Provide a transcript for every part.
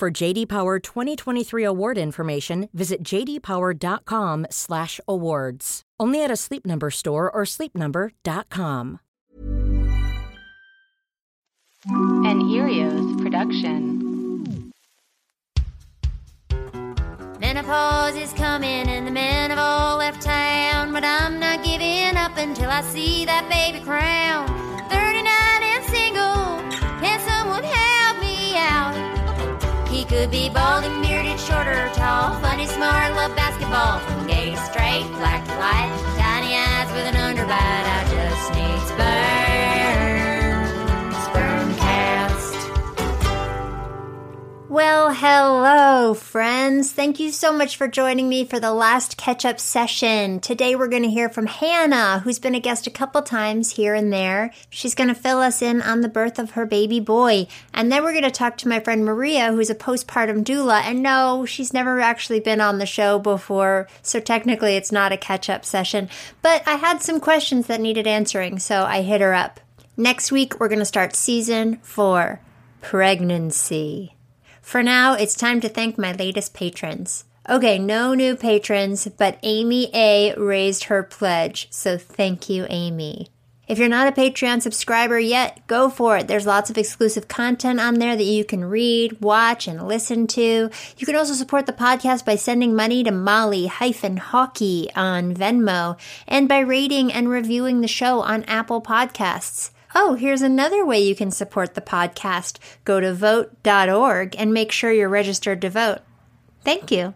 For JD Power 2023 award information, visit jdpower.com/awards. Only at a Sleep Number store or sleepnumber.com. An Earios production. Menopause is coming and the men have all left town, but I'm not giving up until I see that baby crown. 39 and single, can someone help me out? He could be bald and bearded, short or tall, funny, smart, love basketball, from gay to straight, black to white, tiny eyes with an underbite. Well, hello, friends. Thank you so much for joining me for the last catch up session. Today we're going to hear from Hannah, who's been a guest a couple times here and there. She's going to fill us in on the birth of her baby boy. And then we're going to talk to my friend Maria, who's a postpartum doula. And no, she's never actually been on the show before, so technically it's not a catch up session. But I had some questions that needed answering, so I hit her up. Next week, we're going to start season four pregnancy. For now, it's time to thank my latest patrons. Okay, no new patrons, but Amy A raised her pledge, so thank you, Amy. If you're not a Patreon subscriber yet, go for it. There's lots of exclusive content on there that you can read, watch, and listen to. You can also support the podcast by sending money to Molly hyphen Hawkey on Venmo and by rating and reviewing the show on Apple Podcasts. Oh, here's another way you can support the podcast. Go to vote.org and make sure you're registered to vote. Thank you.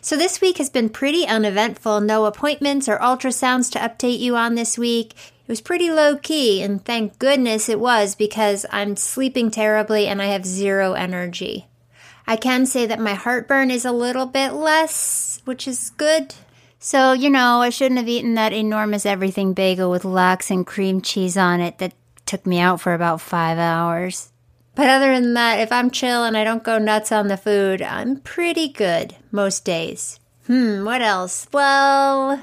So, this week has been pretty uneventful. No appointments or ultrasounds to update you on this week. It was pretty low key, and thank goodness it was because I'm sleeping terribly and I have zero energy. I can say that my heartburn is a little bit less, which is good. So, you know, I shouldn't have eaten that enormous everything bagel with lox and cream cheese on it that took me out for about five hours. But other than that, if I'm chill and I don't go nuts on the food, I'm pretty good most days. Hmm, what else? Well,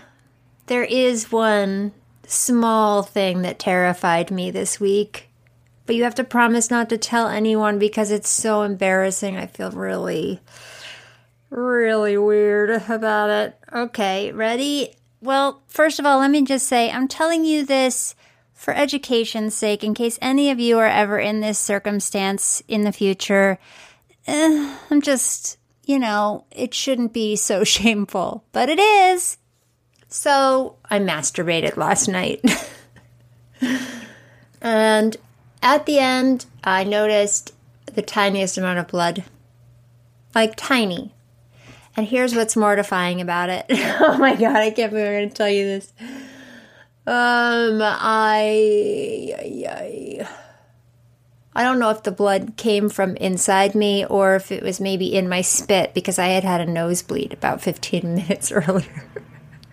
there is one small thing that terrified me this week. But you have to promise not to tell anyone because it's so embarrassing. I feel really really weird about it. Okay, ready? Well, first of all, let me just say I'm telling you this for education's sake, in case any of you are ever in this circumstance in the future. Eh, I'm just, you know, it shouldn't be so shameful, but it is. So I masturbated last night. and at the end, I noticed the tiniest amount of blood. Like tiny. And here's what's mortifying about it. oh my god, I can't believe I'm going to tell you this. Um, I, I, I don't know if the blood came from inside me or if it was maybe in my spit because I had had a nosebleed about 15 minutes earlier.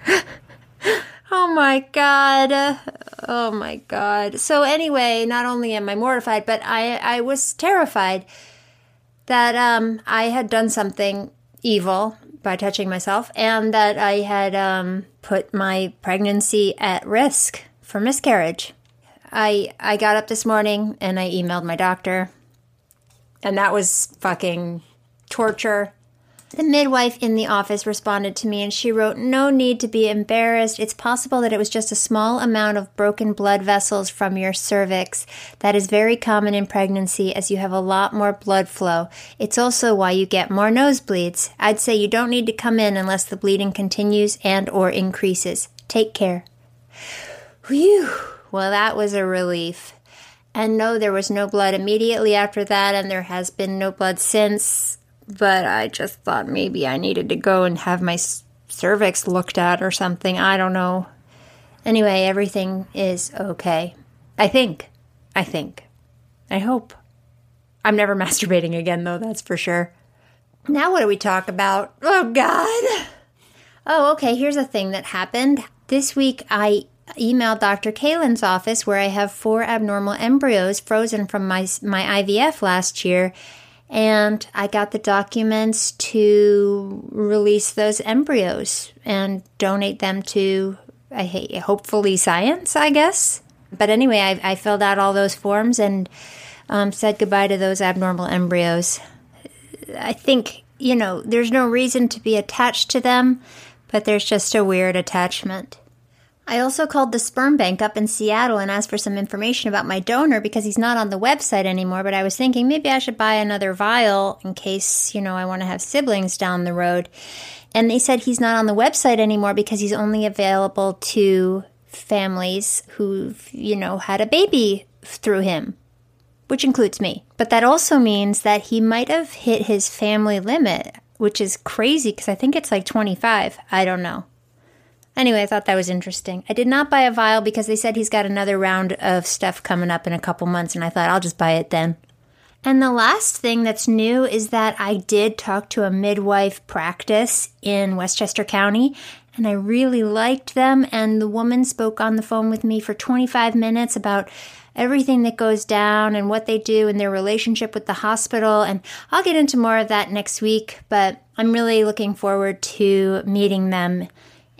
oh my god. Oh my god. So anyway, not only am I mortified, but I I was terrified that um I had done something evil by touching myself and that I had um, put my pregnancy at risk for miscarriage. I I got up this morning and I emailed my doctor and that was fucking torture. The midwife in the office responded to me and she wrote, No need to be embarrassed. It's possible that it was just a small amount of broken blood vessels from your cervix. That is very common in pregnancy as you have a lot more blood flow. It's also why you get more nosebleeds. I'd say you don't need to come in unless the bleeding continues and or increases. Take care. Whew. Well, that was a relief. And no, there was no blood immediately after that, and there has been no blood since but I just thought maybe I needed to go and have my cervix looked at or something. I don't know. Anyway, everything is okay. I think. I think. I hope. I'm never masturbating again, though, that's for sure. Now, what do we talk about? Oh, God. Oh, okay. Here's a thing that happened. This week, I emailed Dr. Kalen's office where I have four abnormal embryos frozen from my, my IVF last year. And I got the documents to release those embryos and donate them to, hopefully, science, I guess. But anyway, I, I filled out all those forms and um, said goodbye to those abnormal embryos. I think, you know, there's no reason to be attached to them, but there's just a weird attachment. I also called the sperm bank up in Seattle and asked for some information about my donor because he's not on the website anymore. But I was thinking maybe I should buy another vial in case, you know, I want to have siblings down the road. And they said he's not on the website anymore because he's only available to families who've, you know, had a baby through him which includes me. But that also means that he might have hit his family limit, which is crazy because I think it's like 25. I don't know. Anyway, I thought that was interesting. I did not buy a vial because they said he's got another round of stuff coming up in a couple months, and I thought I'll just buy it then. And the last thing that's new is that I did talk to a midwife practice in Westchester County, and I really liked them. And the woman spoke on the phone with me for 25 minutes about everything that goes down and what they do and their relationship with the hospital. And I'll get into more of that next week, but I'm really looking forward to meeting them.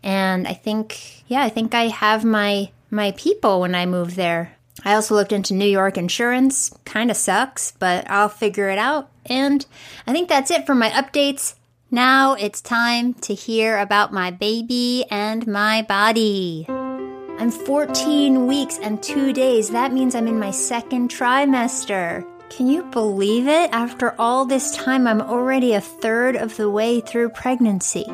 And I think, yeah, I think I have my my people when I move there. I also looked into New York insurance. Kind of sucks, but I'll figure it out. And I think that's it for my updates. Now it's time to hear about my baby and my body. I'm 14 weeks and two days. That means I'm in my second trimester. Can you believe it? After all this time, I'm already a third of the way through pregnancy.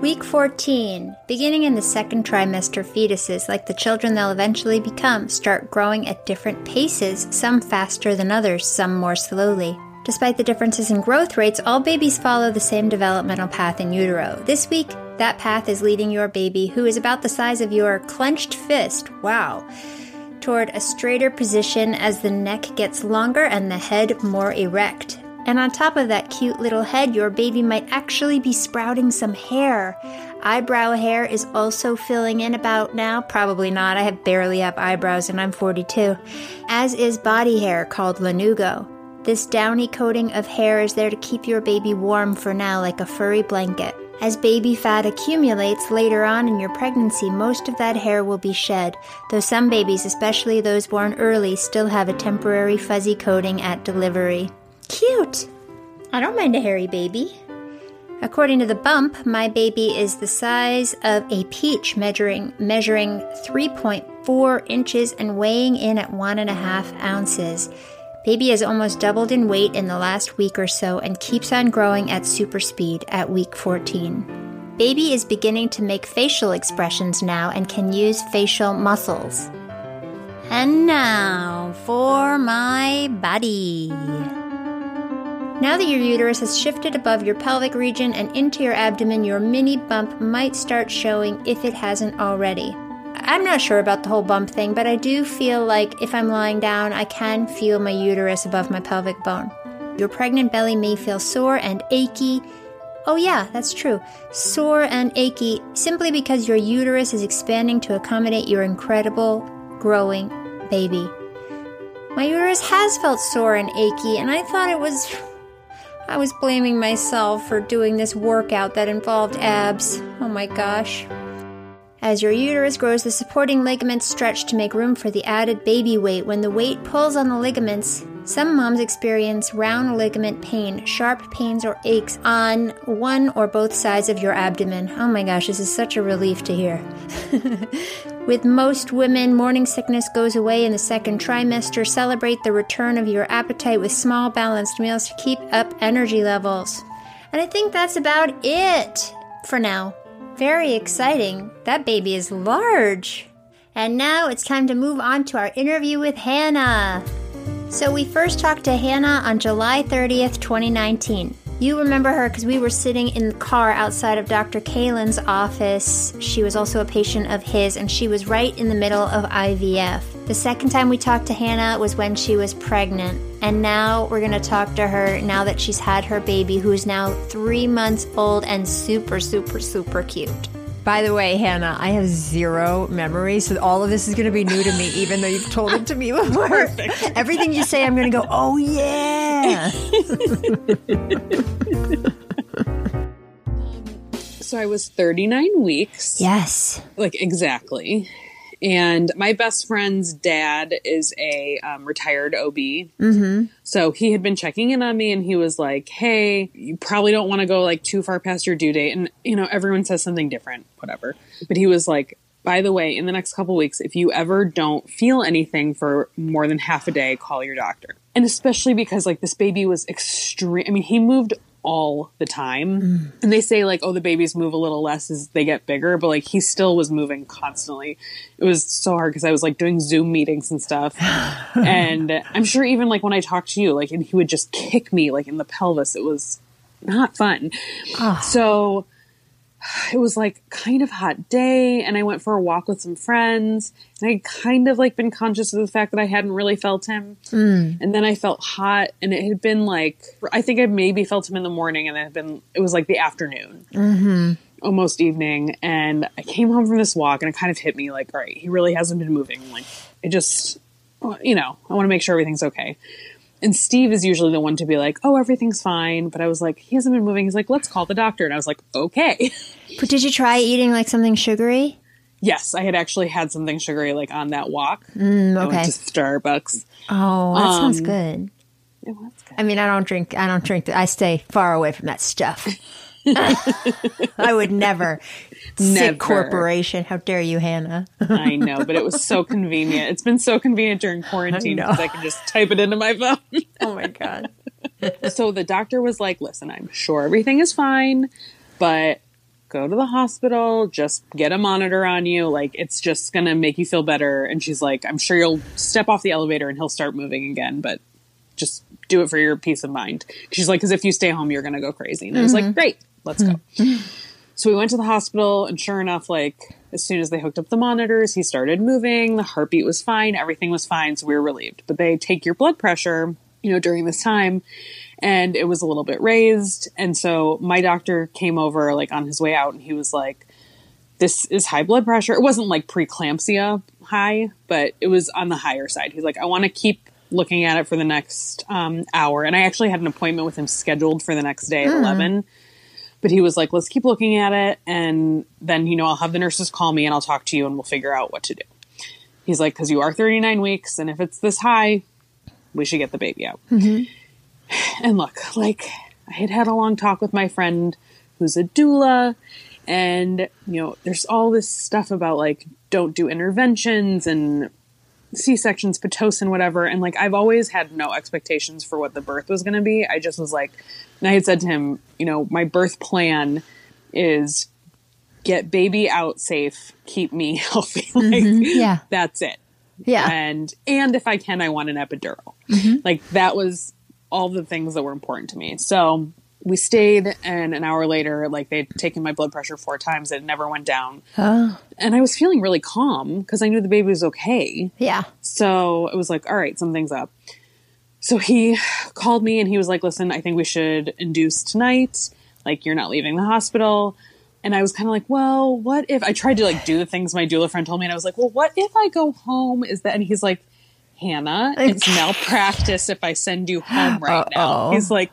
Week 14. Beginning in the second trimester, fetuses, like the children they'll eventually become, start growing at different paces, some faster than others, some more slowly. Despite the differences in growth rates, all babies follow the same developmental path in utero. This week, that path is leading your baby, who is about the size of your clenched fist, wow, toward a straighter position as the neck gets longer and the head more erect. And on top of that cute little head, your baby might actually be sprouting some hair. Eyebrow hair is also filling in about now. Probably not. I have barely have eyebrows and I'm 42. As is body hair called lanugo. This downy coating of hair is there to keep your baby warm for now, like a furry blanket. As baby fat accumulates later on in your pregnancy, most of that hair will be shed, though some babies, especially those born early, still have a temporary fuzzy coating at delivery. Cute! I don't mind a hairy baby. According to the bump, my baby is the size of a peach, measuring measuring 3.4 inches and weighing in at one and a half ounces. Baby has almost doubled in weight in the last week or so and keeps on growing at super speed at week 14. Baby is beginning to make facial expressions now and can use facial muscles. And now for my body. Now that your uterus has shifted above your pelvic region and into your abdomen, your mini bump might start showing if it hasn't already. I'm not sure about the whole bump thing, but I do feel like if I'm lying down, I can feel my uterus above my pelvic bone. Your pregnant belly may feel sore and achy. Oh, yeah, that's true. Sore and achy simply because your uterus is expanding to accommodate your incredible growing baby. My uterus has felt sore and achy, and I thought it was. I was blaming myself for doing this workout that involved abs. Oh my gosh. As your uterus grows, the supporting ligaments stretch to make room for the added baby weight. When the weight pulls on the ligaments, some moms experience round ligament pain, sharp pains or aches on one or both sides of your abdomen. Oh my gosh, this is such a relief to hear. With most women, morning sickness goes away in the second trimester. Celebrate the return of your appetite with small, balanced meals to keep up energy levels. And I think that's about it for now. Very exciting. That baby is large. And now it's time to move on to our interview with Hannah. So we first talked to Hannah on July 30th, 2019. You remember her because we were sitting in the car outside of Dr. Kalen's office. She was also a patient of his, and she was right in the middle of IVF. The second time we talked to Hannah was when she was pregnant. And now we're going to talk to her now that she's had her baby, who's now three months old and super, super, super cute. By the way, Hannah, I have zero memory, so all of this is going to be new to me, even though you've told it to me before. Everything you say, I'm going to go, oh, yeah. so I was 39 weeks. Yes. Like exactly. And my best friend's dad is a um, retired OB. Mm-hmm. So he had been checking in on me and he was like, Hey, you probably don't want to go like too far past your due date. And, you know, everyone says something different, whatever. But he was like, by the way, in the next couple weeks, if you ever don't feel anything for more than half a day, call your doctor. And especially because like this baby was extreme. I mean, he moved all the time. Mm. And they say like, oh, the babies move a little less as they get bigger, but like he still was moving constantly. It was so hard because I was like doing Zoom meetings and stuff. and I'm sure even like when I talked to you, like, and he would just kick me like in the pelvis. It was not fun. Oh. So it was like kind of hot day and I went for a walk with some friends and I kind of like been conscious of the fact that I hadn't really felt him. Mm. And then I felt hot and it had been like, I think I maybe felt him in the morning and it had been, it was like the afternoon. Mm-hmm. Almost evening, and I came home from this walk, and it kind of hit me like, all right, he really hasn't been moving. Like, it just, you know, I want to make sure everything's okay. And Steve is usually the one to be like, oh, everything's fine. But I was like, he hasn't been moving. He's like, let's call the doctor. And I was like, okay. But did you try eating like something sugary? Yes, I had actually had something sugary like on that walk. Mm, okay. I went to Starbucks. Oh, that um, sounds good. It was good. I mean, I don't drink. I don't drink. I stay far away from that stuff. I would never. Never. Sick corporation. How dare you, Hannah? I know, but it was so convenient. It's been so convenient during quarantine because I, I can just type it into my phone. oh my God. so the doctor was like, listen, I'm sure everything is fine, but go to the hospital, just get a monitor on you. Like, it's just going to make you feel better. And she's like, I'm sure you'll step off the elevator and he'll start moving again, but just do it for your peace of mind. She's like, because if you stay home, you're going to go crazy. And mm-hmm. I was like, mm-hmm. great, let's go. Mm-hmm. So we went to the hospital, and sure enough, like as soon as they hooked up the monitors, he started moving. The heartbeat was fine, everything was fine, so we were relieved. But they take your blood pressure, you know, during this time, and it was a little bit raised. And so my doctor came over like on his way out, and he was like, "This is high blood pressure." It wasn't like preeclampsia high, but it was on the higher side. He's like, "I want to keep." Looking at it for the next um, hour, and I actually had an appointment with him scheduled for the next day at mm. eleven but he was like, let's keep looking at it. And then, you know, I'll have the nurses call me and I'll talk to you and we'll figure out what to do. He's like, because you are 39 weeks. And if it's this high, we should get the baby out. Mm-hmm. And look, like, I had had a long talk with my friend who's a doula. And, you know, there's all this stuff about like, don't do interventions and C sections, Pitocin, whatever. And like, I've always had no expectations for what the birth was going to be. I just was like, and I had said to him, you know, my birth plan is get baby out safe, keep me healthy. like, mm-hmm. Yeah. That's it. Yeah. And, and if I can, I want an epidural. Mm-hmm. Like, that was all the things that were important to me. So, we stayed and an hour later like they'd taken my blood pressure four times it never went down. Oh. and i was feeling really calm because i knew the baby was okay. Yeah. So it was like all right something's up. So he called me and he was like listen i think we should induce tonight. Like you're not leaving the hospital. And i was kind of like well what if i tried to like do the things my doula friend told me and i was like well what if i go home? Is that and he's like hannah it's malpractice if i send you home right Uh-oh. now he's like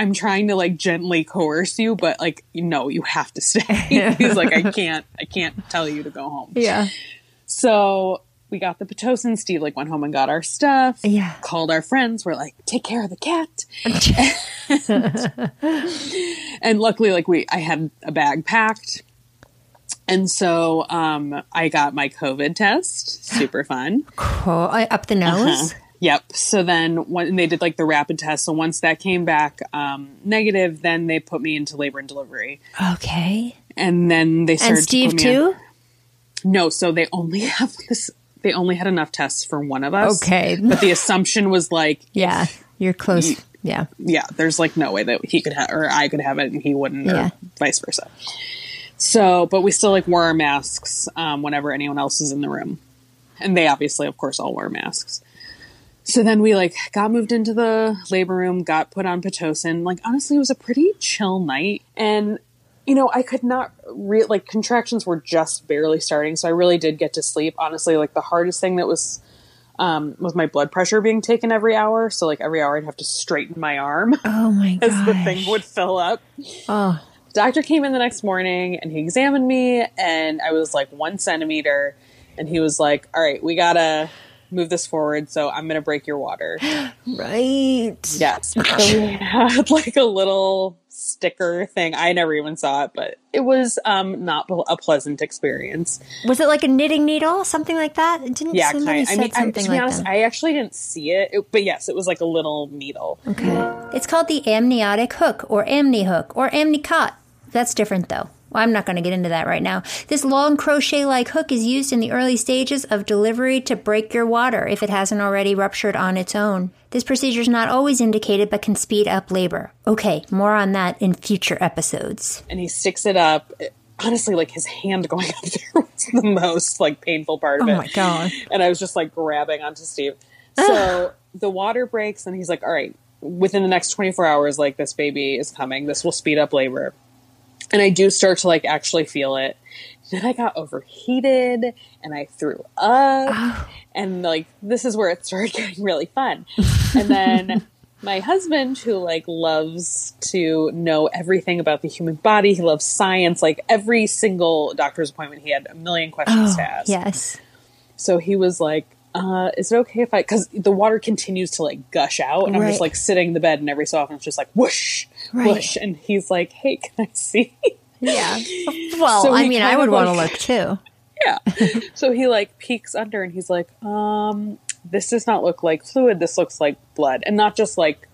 I'm trying to like gently coerce you, but like, no, you have to stay. He's like, I can't, I can't tell you to go home. Yeah. So we got the Pitocin. Steve like went home and got our stuff. Yeah. Called our friends. We're like, take care of the cat. and, and luckily, like we, I had a bag packed. And so um, I got my COVID test. Super fun. Cool. Up the nose? Uh-huh. Yep. So then when they did like the rapid test, so once that came back um, negative, then they put me into labor and delivery. Okay. And then they started. And Steve to too. No, so they only have this. They only had enough tests for one of us. Okay. But the assumption was like, yeah, you're close. Yeah. Yeah. There's like no way that he could have or I could have it and he wouldn't, yeah. or vice versa. So, but we still like wore our masks um, whenever anyone else is in the room. and they obviously, of course, all wear masks. So then we like got moved into the labor room, got put on pitocin. Like honestly, it was a pretty chill night, and you know, I could not re- like contractions were just barely starting, so I really did get to sleep. Honestly, like the hardest thing that was um, was my blood pressure being taken every hour. So like every hour, I'd have to straighten my arm Oh my as the thing would fill up. Oh, The doctor came in the next morning and he examined me, and I was like one centimeter, and he was like, "All right, we gotta." Move this forward, so I'm gonna break your water. right. Yes. So we had like a little sticker thing. I never even saw it, but it was um not a pleasant experience. Was it like a knitting needle, something like that? It didn't Yeah, kind I mean, I, to be like honest, that? I actually didn't see it, it, but yes, it was like a little needle. Okay. It's called the amniotic hook or amni hook or amnicot. That's different though. Well, I'm not going to get into that right now. This long crochet like hook is used in the early stages of delivery to break your water if it hasn't already ruptured on its own. This procedure is not always indicated but can speed up labor. Okay, more on that in future episodes. And he sticks it up. Honestly, like his hand going up there was the most like painful part of Oh it. Oh my God. And I was just like grabbing onto Steve. So the water breaks, and he's like, "All right, within the next 24 hours, like this baby is coming. This will speed up labor." And I do start to like actually feel it. Then I got overheated and I threw up. And like this is where it started getting really fun. And then my husband who like loves to know everything about the human body, he loves science, like every single doctor's appointment he had a million questions to ask. Yes. So he was like, uh, is it okay if I, cause the water continues to like gush out and I'm just like sitting in the bed and every so often it's just like whoosh, Right. whoosh. And he's like, hey, can I see? Yeah. Well, So I mean, I would want to look too. yeah. so he like peeks under and he's like, um, this does not look like fluid. This looks like blood and not just like,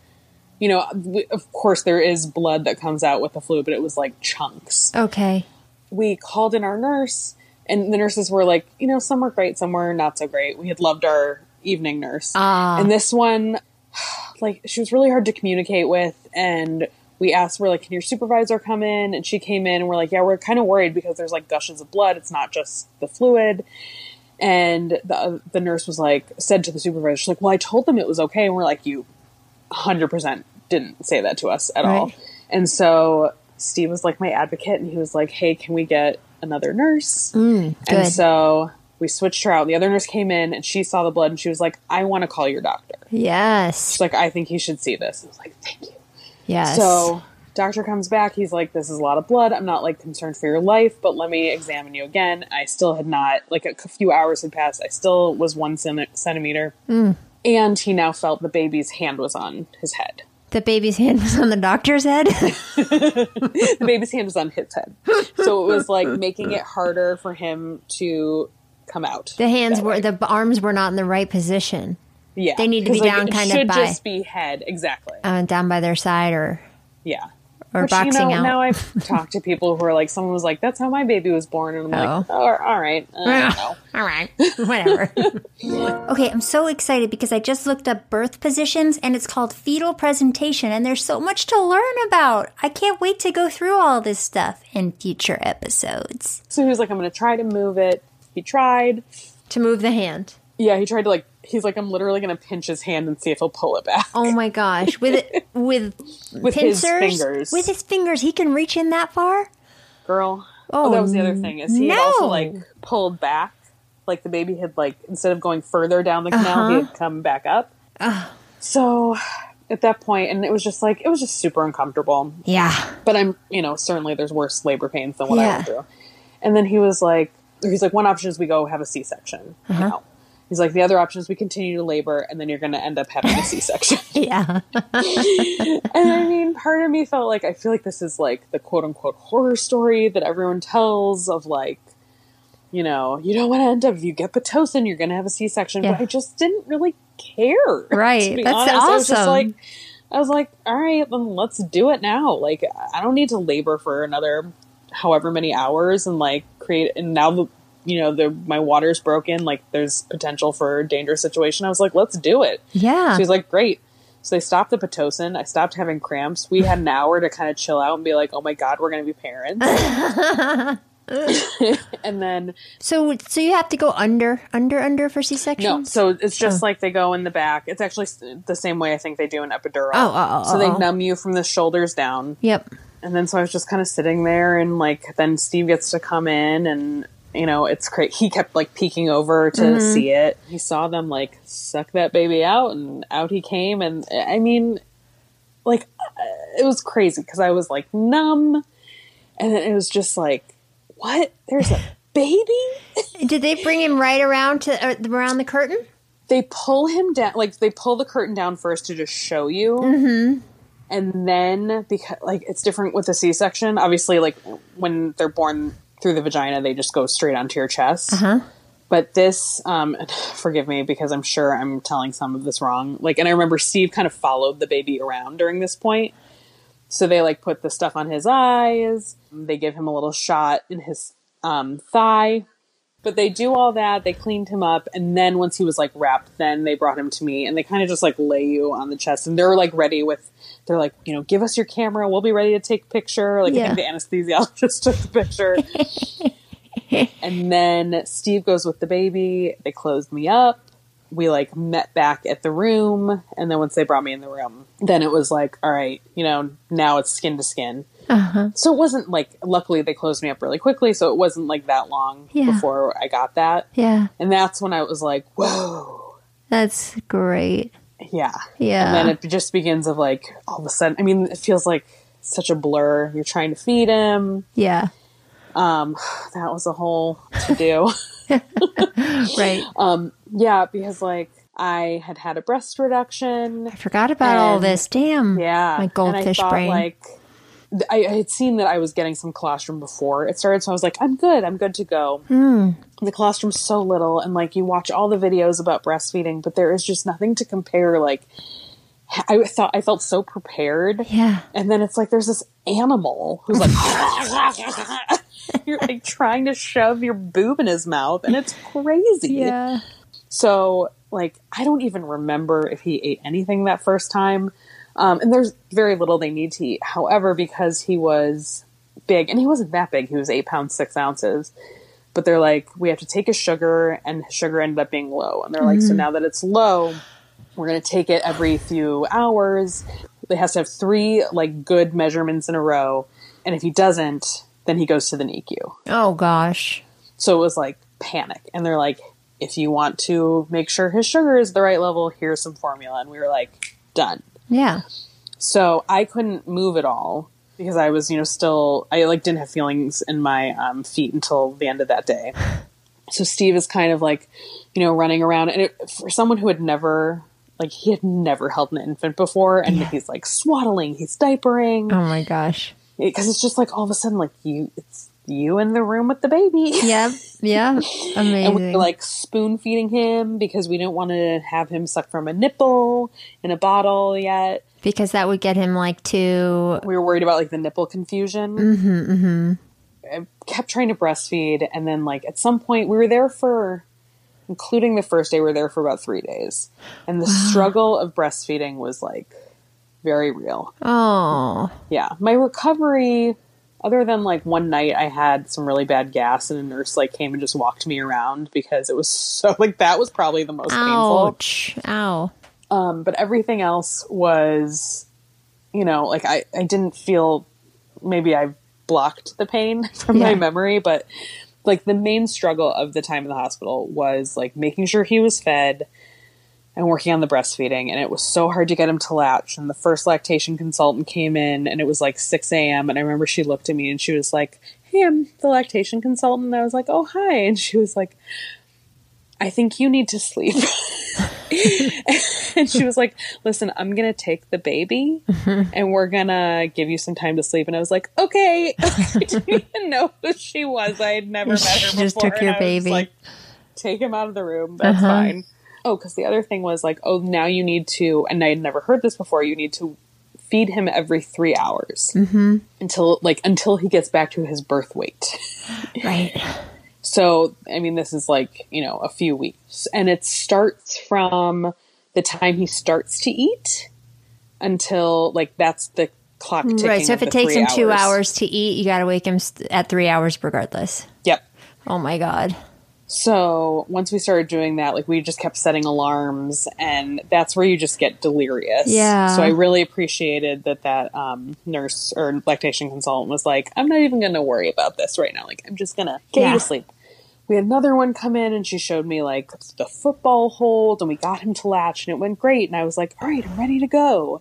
you know, of course there is blood that comes out with the fluid, but it was like chunks. Okay. we called in our nurse and the nurses were like you know some were great some were not so great we had loved our evening nurse Ah. and this one like she was really hard to communicate with and we asked we're like can your supervisor come in and she came in and we're like yeah we're kind of worried because there's like gushes of blood it's not just the fluid and the, the nurse was like said to the supervisor she's like well i told them it was okay and we're like you 100% didn't say that to us at all." And so Steve was like my advocate and he was like, hey, can we get another nurse? Mm, good. And so we switched her out. The other nurse came in and she saw the blood and she was like, I want to call your doctor. Yes. She's like, I think he should see this. I was like, thank you. Yes. So doctor comes back. He's like, this is a lot of blood. I'm not like concerned for your life, but let me examine you again. I still had not, like a few hours had passed. I still was one centi- centimeter. Mm. And he now felt the baby's hand was on his head. the baby's hand was on the doctor's head. the baby's hand was on his head. So it was like making it harder for him to come out. the hands were way. the arms were not in the right position. yeah. they need to be like, down kind of by- just be head exactly. Uh, down by their side or yeah. or Which, boxing you know, out. Now I've talked to people who are like, someone was like, "That's how my baby was born," and I'm like, Oh. "Oh, all right, uh, I don't know." All right, whatever. okay, I'm so excited because I just looked up birth positions and it's called fetal presentation, and there's so much to learn about. I can't wait to go through all this stuff in future episodes. So he was like, "I'm going to try to move it." He tried. To move the hand. Yeah, he tried to like. He's like, "I'm literally going to pinch his hand and see if he'll pull it back." Oh my gosh, with it with With his fingers. with his fingers, he can reach in that far. girl. Oh, Oh, that was the other thing. Is he had also like pulled back, like the baby had like instead of going further down the canal, he Uh-huh. had come back up. So at that point, and it was just like it was just super uncomfortable. Yeah, But I'm, you know, certainly there's worse labor pains than what I went through. And then he was like, he's like, one option is we go have a C-section. Uh-huh. You know? He's like, the other option is we continue to labor, and then you're going to end up having a C-section. yeah. And I mean, part of me felt like I feel like this is like the quote unquote horror story that everyone tells of like, you know, you don't want to end up if you get pitocin, you're going to have a C-section. Yeah. But I just didn't really care. Right. That's honest, I was just awesome. like, I was like, all right, then let's do it now. Like, I don't need to labor for another however many hours and like create. And now the you know the my water's broken. Like, there's potential for a dangerous situation. I was like, let's do it. Yeah. So he's like, great. So they stopped the Pitocin. I stopped having cramps. We had an hour to kind of chill out and be like, oh my God, we're going to be parents. and then So, so you have to go under, under, under for C section. no, so it's just oh. like they go in the back. It's actually the same way I think they do an epidural. Oh, oh, oh, so they oh, oh. numb you from the shoulders down. Yep. And then so I was just kind of sitting there, and like then Steve gets to come in, and you know it's great. He kept like peeking over to Mm-hmm. see it. He saw them like suck that baby out, and out he came. And I mean, like uh, it was crazy because I was like numb, and then it was just like, what? There's a baby. Did they bring him right around to uh, around the curtain? they pull him down like they pull the curtain down first to just show you mm-hmm. And then because like it's different with a c-section. Obviously like when they're born through the vagina they just go straight onto your chest. Uh-huh. but this um forgive me because i'm sure i'm telling some of this wrong. Like and i remember steve kind of followed the baby around during this point. So they like put the stuff on his eyes. They give him a little shot in his um, thigh. But they do all that. They cleaned him up. And then once he was like wrapped then they brought him to me. And they kind of just like lay you on the chest. And they're like ready with they're like you know give us your camera. We'll be ready to take picture. Like Yeah. i think the anesthesiologist took the picture. And then steve goes with the baby. They closed me up. We like met back at the room. And then once they brought me in the room then it was like all right you know now it's skin to skin. Uh-huh. so it wasn't like luckily they closed me up really quickly. So it wasn't like that long Yeah. before i got that. Yeah, and that's when i was like whoa. That's great. Yeah Yeah. and then it just begins of like all of a sudden i mean it feels like such a blur you're trying to feed him yeah. um that was a whole to do Right. um yeah because like i had had a breast reduction I forgot about all this. Damn. Yeah, My goldfish thought, brain. Like, I, I had seen that I was getting some colostrum before it started, so I was like, I'm good, I'm good to go. Hmm. The colostrum's so little, and like you watch all the videos about breastfeeding, but there is just nothing to compare. Like, I thought I felt so prepared, Yeah. and then it's like there's this animal who's like. You're like trying to shove your boob in his mouth, and it's crazy. Yeah. So, like, I don't even remember if he ate anything that first time. Um, and there's very little they need to eat. However, because he was big, and he wasn't that big, he was eight pounds, six ounces. But they're like, we have to take his sugar, and his sugar ended up being low. And they're like, so now that it's low, we're going to take it every few hours. It has to have three, like, good measurements in a row. And if he doesn't, then he goes to the NICU. Oh gosh. So it was like panic. And they're like, if you want to make sure his sugar is the right level, here's some formula. And we were like, done. Yeah. So I couldn't move at all because I was, you know, still, I like didn't have feelings in my um, feet until the end of that day. So Steve is kind of like, you know, running around. And it, for someone who had never, like, he had never held an infant before, and he's like swaddling, he's diapering. Oh my gosh. Because it's just like all of a sudden, like, you, it's you in the room with the baby. Yep. Yeah. Amazing. and we were like spoon feeding him because we didn't want to have him suck from a nipple in a bottle yet. because that would get him like too. We were worried about like the nipple confusion. Mm-hmm, mm-hmm. I kept trying to breastfeed, and then like at some point we were there for, including the first day, we were there for about three days, and the struggle of breastfeeding was like very real. Oh. Yeah, my recovery. Other than like one night, I had some really bad gas, and a nurse like came and just walked me around because it was so like that was probably the most painful. Ouch. Ow. Um, but everything else was, you know, like I, I didn't feel maybe I blocked the pain from my memory, but like the main struggle of the time in the hospital was like making sure he was fed and working on the breastfeeding. And it was so hard to get him to latch. And the first lactation consultant came in and it was like 6 a.m. And I remember she looked at me and she was like, Hey, I'm the lactation consultant. And I was like, Oh, hi. And she was like, I think you need to sleep. and she was like, "Listen, I'm gonna take the baby, and we're gonna give you some time to sleep." And I was like, "Okay." I didn't even know who she was. I had never met her before. She before. just took your baby. like, take him out of the room. That's Uh-huh. fine. Oh, because the other thing was like, oh, now you need to, and I had never heard this before. You need to feed him every three hours Mm-hmm. until like until he gets back to his birth weight. Right. So, I mean, this is like, you know, a few weeks. And it starts from the time he starts to eat until, like, that's the clock ticking. Right. So if it takes him two hours to eat, you got to wake him st- at three hours regardless. Yep. Oh my God. So once we started doing that, like we just kept setting alarms, and that's where you just get delirious. Yeah. So I really appreciated that that um, nurse or lactation consultant was like, "I'm not even going to worry about this right now. Like I'm just going to get Yeah. you to sleep." We had another one come in, and she showed me like the football hold, and we got him to latch, and it went great. And I was like, "All right, I'm ready to go."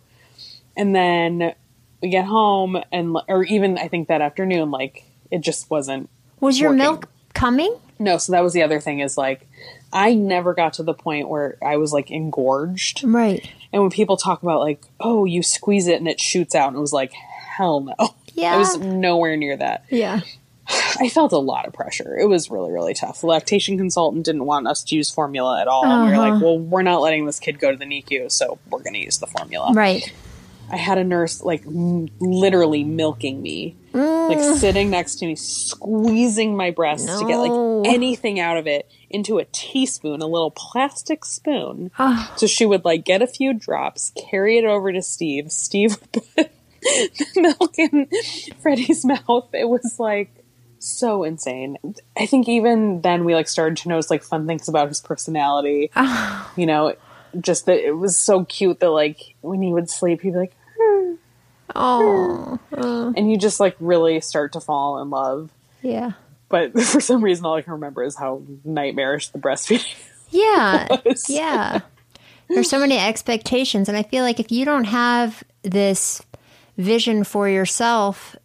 And then we get home, and or even I think that afternoon, like it just wasn't Was your Working. milk coming? No, so that was the other thing is like I never got to the point where I was like engorged. Right. And when people talk about like, oh, you squeeze it and it shoots out, and it was like, hell no. Yeah. I was nowhere near that. Yeah. I felt a lot of pressure. It was really, really tough. The lactation consultant didn't want us to use formula at all. And we were Uh-huh. like, well, we're not letting this kid go to the NICU, so we're going to use the formula. Right. I had a nurse like m- literally milking me, like sitting next to me, squeezing my breast to get like anything out of it into a teaspoon, a little plastic spoon. Ah. So she would like get a few drops, carry it over to Steve. Steve would put the milk in Freddie's mouth. It was like so insane. I think even then we like started to notice like fun things about his personality. You know, just that it was so cute that like when he would sleep, he'd be like, Oh. and you just like really start to fall in love. Yeah. But for some reason, all I can remember is how nightmarish the breastfeeding. Yeah. was. Yeah. There's so many expectations. And I feel like if you don't have this vision for yourself,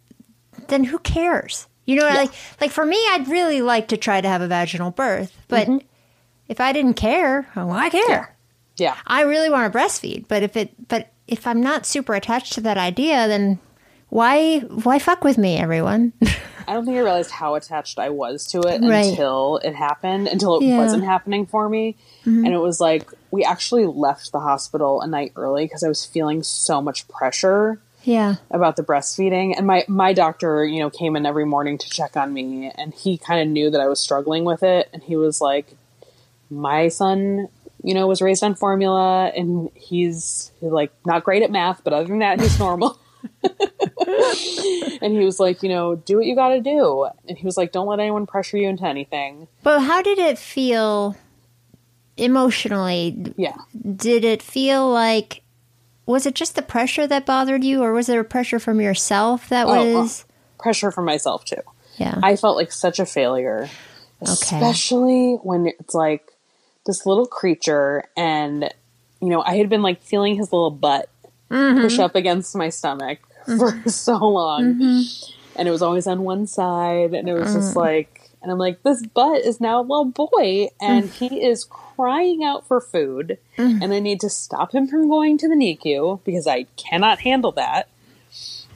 then who cares? You know, like like for me, I'd really like to try to have a vaginal birth, but mm-hmm. if I didn't care, oh, I care. Yeah, I really want to breastfeed, but if it but if I'm not super attached to that idea, then why why fuck with me, everyone? I don't think I realized how attached I was to it Right. until it happened, until it Yeah. Mm-hmm. wasn't happening for me. And it was like we actually left the hospital a night early because I was feeling so much pressure yeah. about the breastfeeding and my my doctor you know came in every morning to check on me and he kind of knew that I was struggling with it and he was like my son you know was raised on formula and he's, like not great at math but other than that he's normal. And he was like you know do what you got to do. And he was like don't let anyone pressure you into anything. But how did it feel emotionally? yeah. Did it feel like was it just the pressure that bothered you or was there a pressure from yourself that Oh, uh, was pressure from myself too. Yeah. I felt like such a failure, especially when it's like this little creature, and you know, I had been like feeling his little butt mm-hmm. push up against my stomach mm-hmm. for so long, mm-hmm. and it was always on one side, and it was just mm. like, and I'm like, this butt is now a little boy, and mm. he is crying out for food, mm. and I need to stop him from going to the NICU because I cannot handle that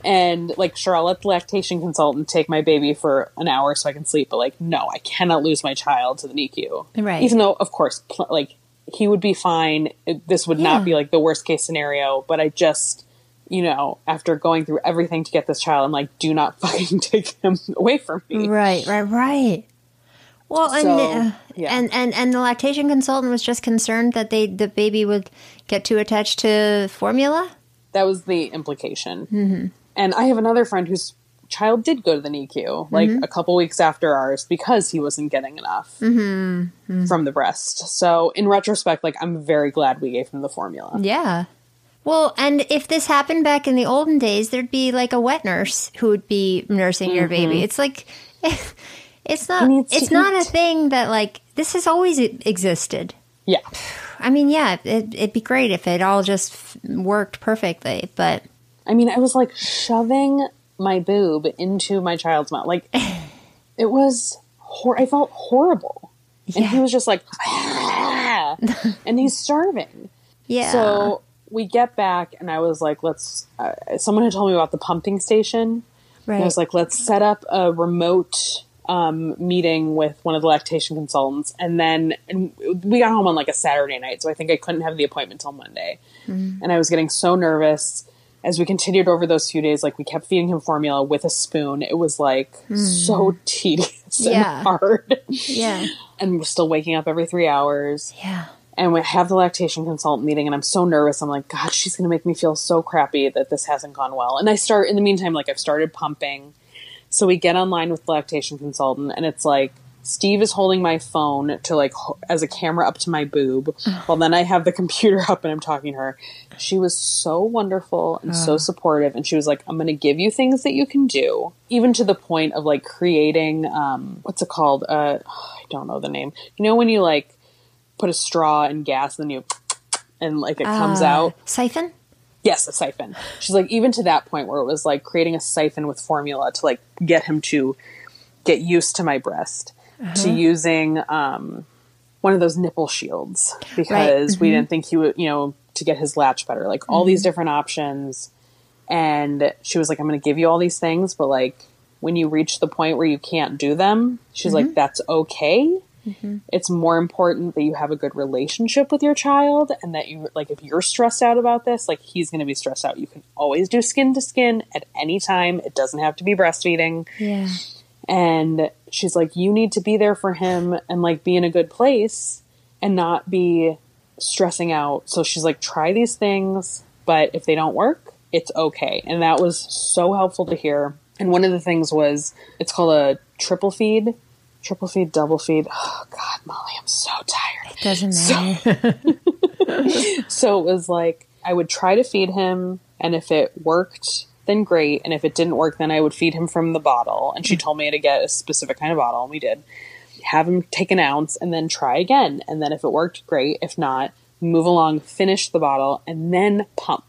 and like sure i'll let the lactation consultant take my baby for an hour so i can sleep but like no i cannot lose my child to the nicu Right. even though of course pl- like he would be fine It- this would Yeah. not be like the worst case scenario but i just you know after going through everything to get this child i'm like do not fucking take him away from me Right, right, right. Well, and So, uh, yeah. and and and the lactation consultant was just concerned that they the baby would get too attached to formula. that was the implication and i have another friend whose child did go to the nicu like mm-hmm. a couple weeks after ours because he wasn't getting enough mm-hmm. Mm-hmm. from the breast so in retrospect like i'm very glad we gave him the formula Yeah. Well, and if this happened back in the olden days, there'd be like a wet nurse who would be nursing your baby. It's like it's not Mm-hmm. He needs to it's not a thing that like this has always existed. yeah I mean, yeah, it, it'd be great if it all just f- worked perfectly, but i mean i was like shoving my boob into my child's mouth like it was hor- i felt horrible and he was just like "Ah," and he's starving yeah. So we get back, and I was like, let's. Uh, someone had told me about the pumping station. right. And I was like, let's set up a remote um, meeting with one of the lactation consultants. And then and we got home on like a Saturday night. So I think I couldn't have the appointment till Monday. And I was getting so nervous. As we continued over those few days, like we kept feeding him formula with a spoon. It was like so hmm. tedious Yeah. and hard. yeah. and we're still waking up every three hours. Yeah. and we have the lactation consultant meeting and i'm so nervous i'm like god she's going to make me feel so crappy that this hasn't gone well and i start in the meantime like i've started pumping so we get online with the lactation consultant and it's like steve is holding my phone to like ho- as a camera up to my boob while then i have the computer up and i'm talking to her she was so wonderful and so supportive and she was like i'm going to give you things that you can do even to the point of like creating um what's it called uh i don't know the name you know when you like put a straw in gas and then you and like it comes Uh, out. Siphon? Yes, a siphon. She's like even to that point where it was like creating a siphon with formula to like get him to get used to my breast to uh-huh. using um one of those nipple shields because we mm-hmm. didn't think he would, you know, to get his latch better. Like all these mm-hmm. different options. And she was like I'm going to give you all these things but like when you reach the point where you can't do them, she's like mm-hmm. that's okay. It's more important that you have a good relationship with your child and that you like if you're stressed out about this like he's going to be stressed out. You can always do skin to skin at any time. It doesn't have to be breastfeeding. Yeah. and she's like you need to be there for him and like be in a good place and not be stressing out. So she's like try these things but if they don't work it's okay. And that was so helpful to hear. And one of the things was it's called a triple feed triple feed double feed. Oh god molly i'm so tired. Doesn't matter. so it was like I would try to feed him, and if it worked, then great. And if it didn't work, then I would feed him from the bottle. And she hmm. told me to get a specific kind of bottle, and we did. Have him take an ounce and then try again. And then if it worked, great. If not, move along, finish the bottle, and then pump.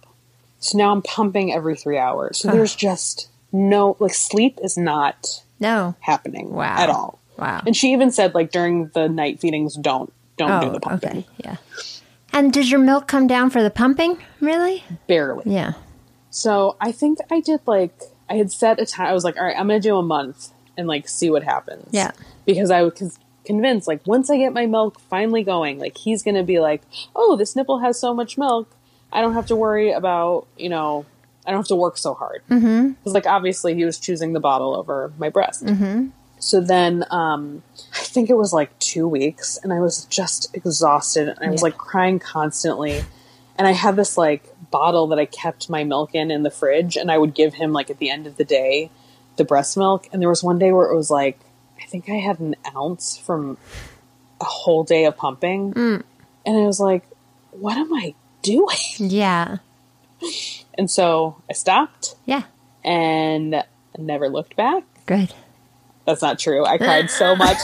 So now I'm pumping every three hours. So there's just no, like, sleep is not no. happening Wow. at all. Wow. And she even said, like, during the night feedings, don't. Don't do Oh, the pumping. okay. Yeah. And does your milk come down for the pumping? Really? Barely. Yeah. So I think I did like I had set a time. I was like, all right, I'm gonna do a month and like see what happens. Yeah. Because I was convinced, like, once I get my milk finally going, like he's gonna be like, oh, this nipple has so much milk, I don't have to worry about you know, I don't have to work so hard. Because mm-hmm. like obviously he was choosing the bottle over my breast. Mm-hmm. So then um, I think it was like two weeks, and I was just exhausted, and I was Yeah. like crying constantly and I had this like bottle that I kept my milk in in the fridge, and I would give him like at the end of the day the breast milk. And there was one day where it was like I think I had an ounce from a whole day of pumping, mm. and I was like, "What am I doing?" Yeah. And so I stopped Yeah. and never looked back. Good. That's not true. I cried so much.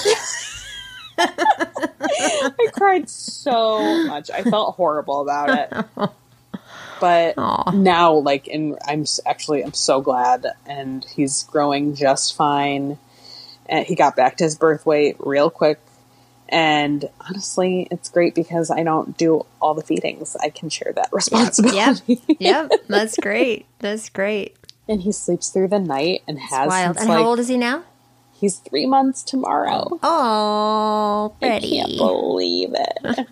I cried so much. I felt horrible about it. But Aw. now, like, and I'm actually, I'm so glad, and he's growing just fine. And he got back to his birth weight real quick. And honestly, it's great because I don't do all the feedings. I can share that Yep. responsibility. Yep. That's great. That's great. and he sleeps through the night and has Wild. And like how old is he now? he's three months tomorrow. Oh, pretty! I can't believe it.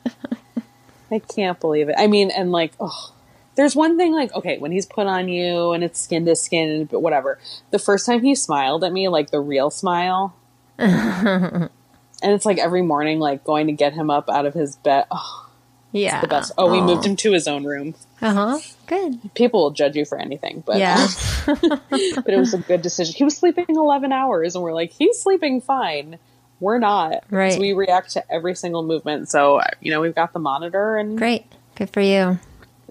I can't believe it. I mean, and like, oh, there's one thing like, okay, when he's put on you and it's skin to skin, but whatever. The first time he smiled at me, like the real smile, and it's like every morning, like going to get him up out of his bed. Oh, Yeah. the best. Oh, we moved him to his own room. Uh huh. Good. People will judge you for anything, but Yeah. but it was a good decision. He was sleeping 11 hours, and we're like, he's sleeping fine. We're not. Right. So we react to every single movement. So, you know, we've got the monitor and Great. Good for you.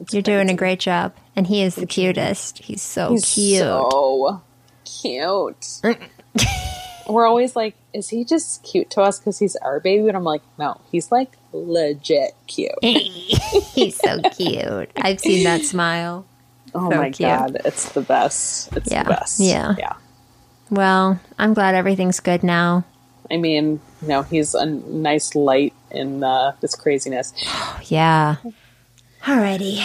It's You're doing a great job. And he is the cutest. He's so He's cute. So cute. we're always like, is he just cute to us because he's our baby? And I'm like, no, he's like legit cute. He's so cute. I've seen that smile. Oh So my cute. god, it's the best. It's Yeah. the best. Yeah. Yeah. Well, I'm glad everything's good now. I mean, you know, he's a nice light in uh, this craziness. Yeah. Alrighty.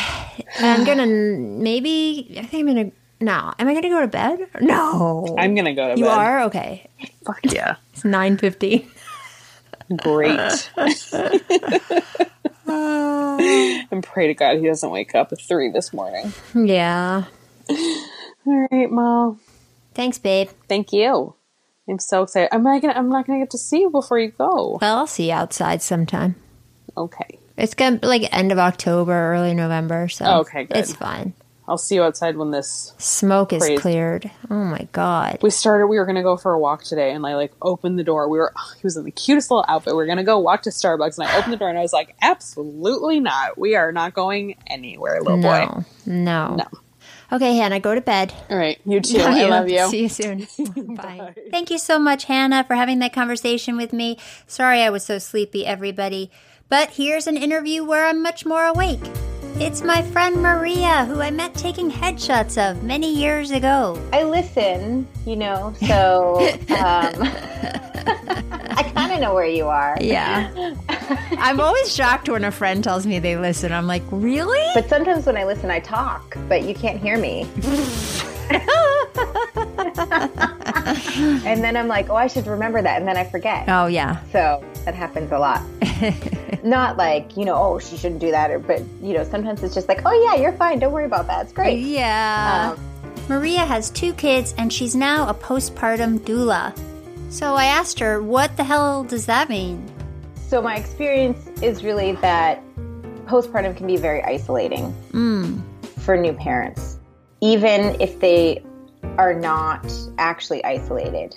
I'm gonna maybe. I think I'm gonna. No. Am I gonna go to bed? No. I'm gonna go to You bed. You are okay. Fuck yeah. It's nine fifty. Great. and pray to God he doesn't wake up at three this morning. Yeah. All right, Mo. Thanks, babe. Thank you. I'm so excited. I'm not gonna. I'm not gonna get to see you before you go. Well, I'll see you outside sometime. Okay. It's gonna be like end of October, early November. So oh, Okay, good. it's fine. I'll see you outside when this. Smoke is Crazy. cleared. Oh my god. We started. We were gonna go for a walk today, and I like opened the door. We were. He was in the cutest little outfit. We are gonna go walk to Starbucks, and I opened the door, and I was like, "Absolutely not. We are not going anywhere, little boy." No, no, No. Okay, Hannah, go to bed. All right, you too. I love you. See you soon. Bye. Thank you so much, Hannah, for having that conversation with me. Sorry I was so sleepy, everybody. But here's an interview where I'm much more awake. It's my friend Maria, who I met taking headshots of many years ago. I listen, you know, so um, I kind of know where you are. Yeah. I'm always shocked when a friend tells me they listen. I'm like, really? But sometimes when I listen, I talk, but you can't hear me. and then I'm like, oh, I should remember that. And then I forget. Oh, yeah. So that happens a lot. Not like, you know, oh, she shouldn't do that. Or, but, you know, sometimes it's just like, oh, yeah, you're fine. Don't worry about that. It's great. Yeah. Um, Maria has two kids and she's now a postpartum doula. So I asked her, what the hell does that mean? So my experience is really that postpartum can be very isolating for new parents, even if they are not actually isolated.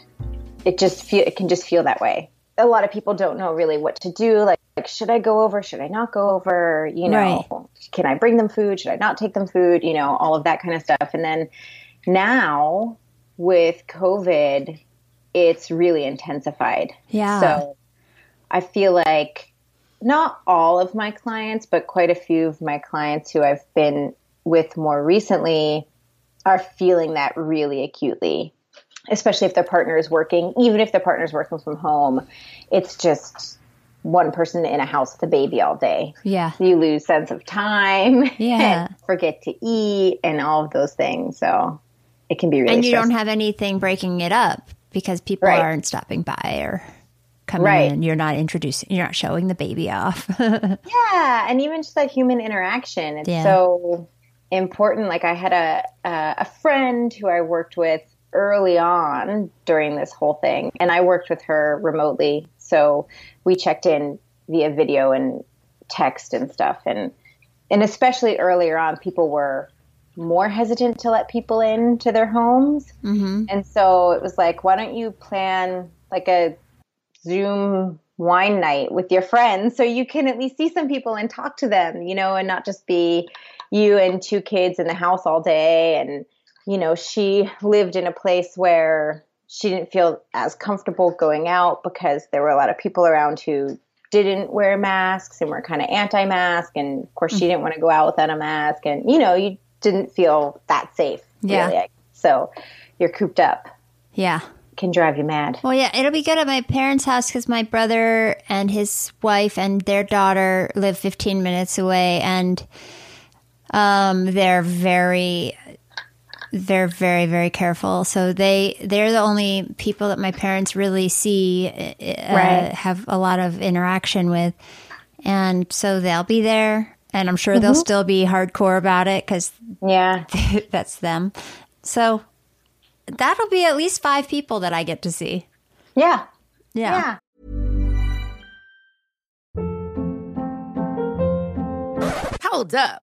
It just feel it can just feel that way. A lot of people don't know really what to do. Like, like should I go over? Should I not go over? You know, can I bring them food? Should I not take them food? You know, all of that kind of stuff. And then now with COVID, it's really intensified. Yeah. So I feel like not all of my clients, but quite a few of my clients who I've been with more recently are feeling that really acutely, especially if their partner is working. Even if their partner is working from home, it's just one person in a house with a baby all day. Yeah. You lose sense of time, Yeah. forget to eat, and all of those things. So it can be really and you don't have anything breaking it up because people Right. aren't stopping by or coming Right. in. You're not introducing, you're not showing the baby off. Yeah, and even just that human interaction. It's Yeah. so important. Like I had a a a friend who I worked with early on during this whole thing, and I worked with her remotely. So we checked in via video and text and stuff, and and especially earlier on, people were more hesitant to let people into their homes, mm-hmm. and so it was like, why don't you plan like a Zoom wine night with your friends so you can at least see some people and talk to them, you know, and not just be you and two kids in the house all day. And, you know, she lived in a place where she didn't feel as comfortable going out because there were a lot of people around who didn't wear masks and were kind of anti mask. And of course, she mm-hmm. didn't want to go out without a mask. And, you know, you didn't feel that safe. Yeah. Really. So you're cooped up. yeah. Can drive you mad. Well, yeah, it'll be good at my parents' house because my brother and his wife and their daughter live 15 minutes away, and um, they're very, they're very, very careful. So they they're the only people that my parents really see, uh, Right. have a lot of interaction with, and so they'll be there, and I'm sure they'll still be hardcore about it because Yeah. that's them. So that'll be at least five people that I get to see. Yeah. Yeah. Yeah. Hold up.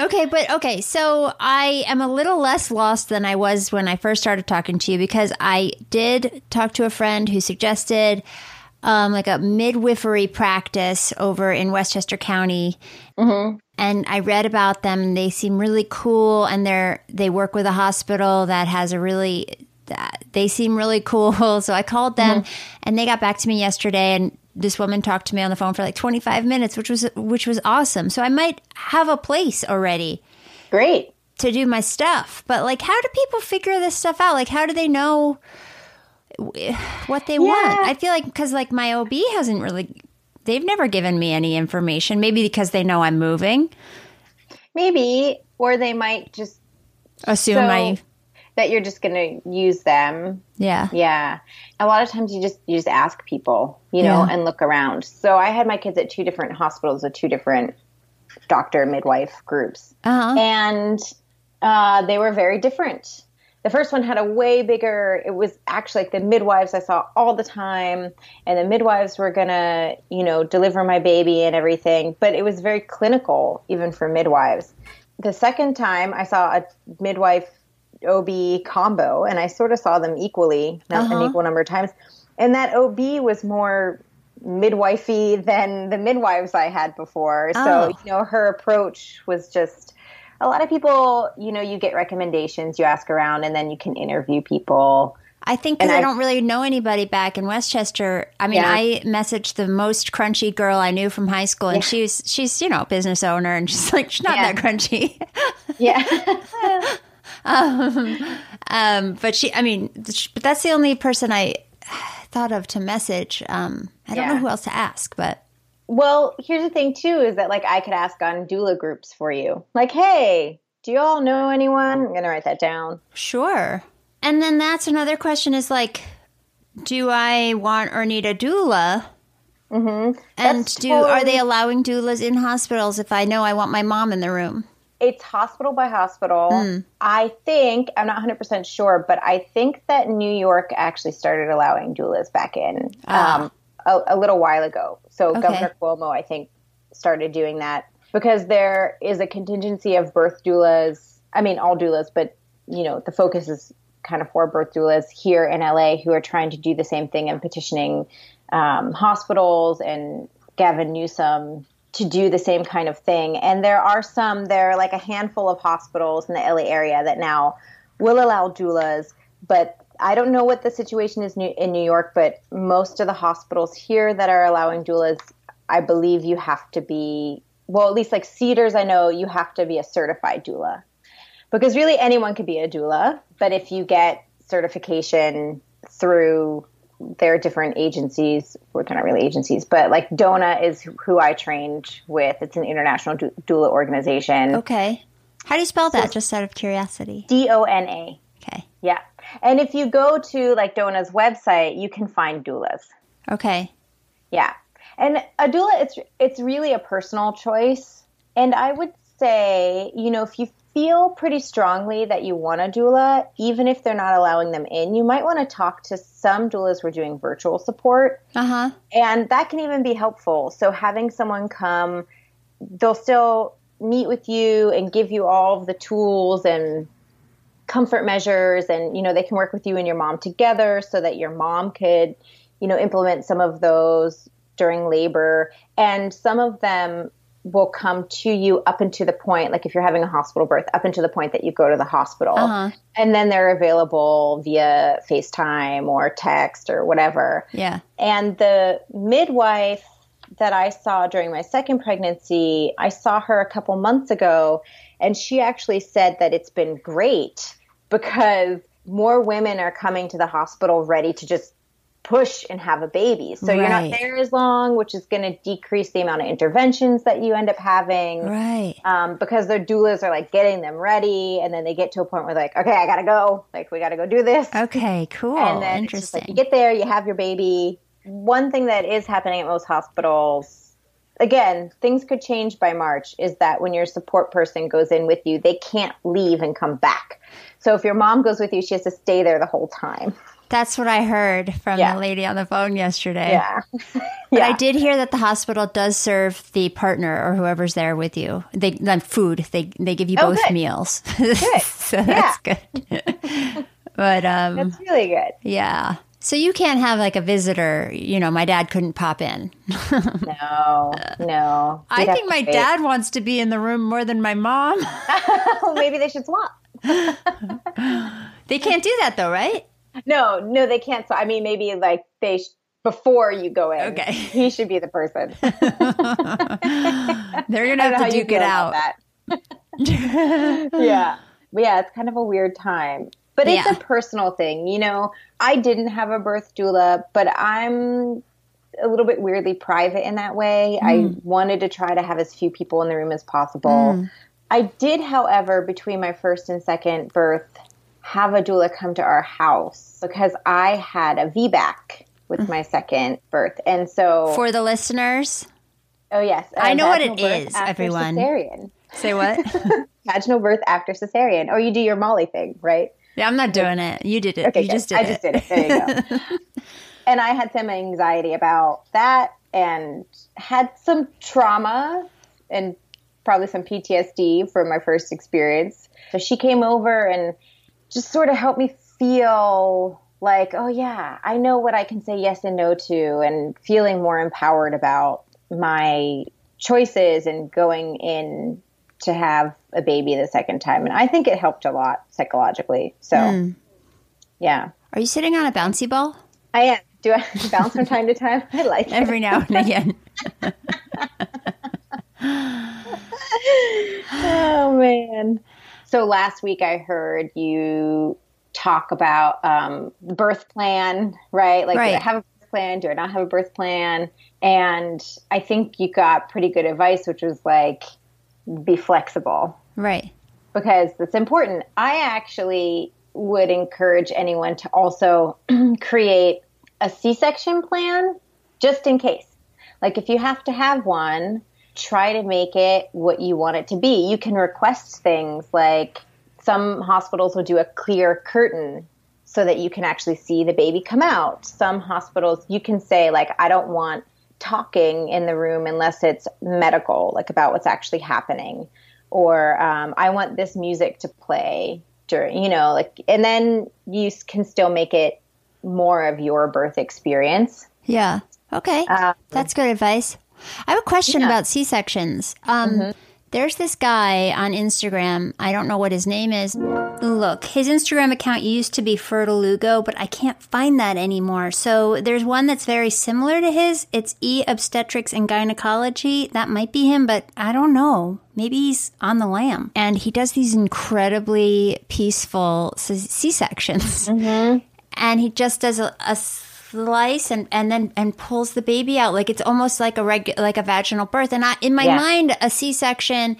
Okay, but okay, so I am a little less lost than I was when I first started talking to you because I did talk to a friend who suggested um, like a midwifery practice over in Westchester County, and I read about them. They seem really cool, and they're they work with a hospital that has a really that they seem really cool. So I called them, and they got back to me yesterday, and this woman talked to me on the phone for like 25 minutes, which was which was awesome. So I might have a place already Great. to do my stuff. But like, how do people figure this stuff out? Like, how do they know what they want? I feel like because like my OB hasn't really they've never given me any information. Maybe because they know I'm moving. Maybe, or they might just Assume So- I, that you're just going to use them. yeah. Yeah. A lot of times you just you just ask people, you know, Yeah. and look around. So I had my kids at two different hospitals with two different doctor midwife groups. Uh-huh. and uh, they were very different. The first one had a way bigger. It was actually like the midwives I saw all the time, and the midwives were gonna, you know, deliver my baby and everything. But it was very clinical, even for midwives. The second time I saw a midwife OB combo, and I sort of saw them equally, not an uh-huh. equal number of times. And that OB was more midwifey than the midwives I had before. Oh. So, you know, her approach was just a lot of people, you know, you get recommendations, you ask around, and then you can interview people. I think because I, I- don't really know anybody back in Westchester. I mean, Yeah. I messaged the most crunchy girl I knew from high school, and she's she's you know a business owner, and she's like she's not Yeah. that crunchy. Yeah. um, um, but she, I mean, but that's the only person I thought of to message. Um, I don't know who else to ask, but well, here's the thing, too, is that like I could ask on doula groups for you. Like, hey, do you all know anyone? I'm going to write that down. sure. And then that's another question: is like, do I want or need a doula? Mm-hmm. And do are they allowing doulas in hospitals if I know I want my mom in the room? It's hospital by hospital. I think, I'm not 100% sure, but I think that New York actually started allowing doulas back in um, a, a little while ago. So Okay. Governor Cuomo, I think, started doing that because there is a contingency of birth doulas. I mean, all doulas, but, you know, the focus is kind of for birth doulas here in LA who are trying to do the same thing and petitioning um, hospitals and Gavin Newsom to do the same kind of thing. And there are some, there are like a handful of hospitals in the LA area that now will allow doulas, but I don't know what the situation is in New York, but most of the hospitals here that are allowing doulas, I believe you have to be, well, at least like Cedars, I know you have to be a certified doula because really anyone could be a doula, but if you get certification through their different agencies, well, they're not really agencies, but like DONA is who I trained with. It's an international dou- doula organization. Okay. How do you spell that? Just out of curiosity. D O N A. Okay. Yeah. And if you go to like DONA's website, you can find doulas. Okay. Yeah. And a doula, it's it's really a personal choice. And I would say, you know, if you feel pretty strongly that you want a doula, even if they're not allowing them in, you might want to talk to some doulas who are doing virtual support. Uh huh. And that can even be helpful. So having someone come, they'll still meet with you and give you all of the tools and comfort measures and you know they can work with you and your mom together so that your mom could you know implement some of those during labor and some of them will come to you up into the point like if you're having a hospital birth up into the point that you go to the hospital Uh-huh. and then they're available via FaceTime or text or whatever Yeah. and the midwife that I saw during my second pregnancy, I saw her a couple months ago, and she actually said that it's been great because more women are coming to the hospital ready to just push and have a baby. So you're not there as long, which is going to decrease the amount of interventions that you end up having. Right. Um, because their doulas are like getting them ready, and then they get to a point where like, okay, I gotta go. Like, we gotta go do this Okay. Cool. and then Interesting. like you get there, you have your baby. One thing that is happening at most hospitals, again, things could change by March, is that when your support person goes in with you, they can't leave and come back. So if your mom goes with you, she has to stay there the whole time. That's what I heard from Yeah. the lady on the phone yesterday. Yeah. But I did hear that the hospital does serve the partner or whoever's there with you. They like food. They they give you Oh, both good. meals. so that's good. but um That's really good. yeah. So you can't have like a visitor, you know, my dad couldn't pop in. No, no. I You'd have think my wait. dad wants to be in the room more than my mom. Maybe they should swap. they can't do that though, right? No, no, they can't. So I mean, maybe like they sh- before you go in. Okay. he should be the person. They're gonna I don't know have to you duke it out. yeah. Yeah, it's kind of a weird time. But it's Yeah. a personal thing. You know, I didn't have a birth doula, but I'm a little bit weirdly private in that way. I hmm. wanted to try to have as few people in the room as possible. Hmm. I did, however, between my first and second birth, have a doula come to our house because I had a VBAC with mm. my second birth. And so, For the listeners, oh, yes. I know what it is, it birth is, after everyone. Cesarean. say what? Vaginal birth after cesarean. Or you do your Molly thing, right? yeah, I'm not doing it. You did it. Okay, you good. just did I it. just did it. There you go. and I had some anxiety about that and had some trauma and probably some PTSD from my first experience. So she came over and just sort of helped me feel like, oh, yeah, I know what I can say yes and no to, and feeling more empowered about my choices and going in to have a baby the second time. And I think it helped a lot psychologically. So, Hmm. yeah. Are you sitting on a bouncy ball? I am. Do I bounce from time to time? I like it. Every now and again. Oh man. So last week I heard you talk about um, the birth plan, right? Like, do I have a birth plan? Do I not have a birth plan? And I think you got pretty good advice, which was like, be flexible right. because it's important. I actually would encourage anyone to also create a C section plan just in case. Like, if you have to have one, try to make it what you want it to be. You can request things like some hospitals will do a clear curtain so that you can actually see the baby come out. Some hospitals, you can say, like, I don't want talking in the room unless it's medical, like about what's actually happening. Or um, I want this music to play during, you know, like, and then you can still make it more of your birth experience. Yeah. Okay. Um, That's good advice. I have a question Yeah. about C sections. Um, There's this guy on Instagram. I don't know what his name is. Look, his Instagram account used to be Fertile Lugo, but I can't find that anymore. So there's one that's very similar to his. It's E Obstetrics and Gynecology. That might be him, but I don't know. Maybe he's on the lam. And he does these incredibly peaceful C sections and he just does a, a slice and, and then and pulls the baby out like it's almost like a reg, like a vaginal birth and I, in my Yeah. mind a c-section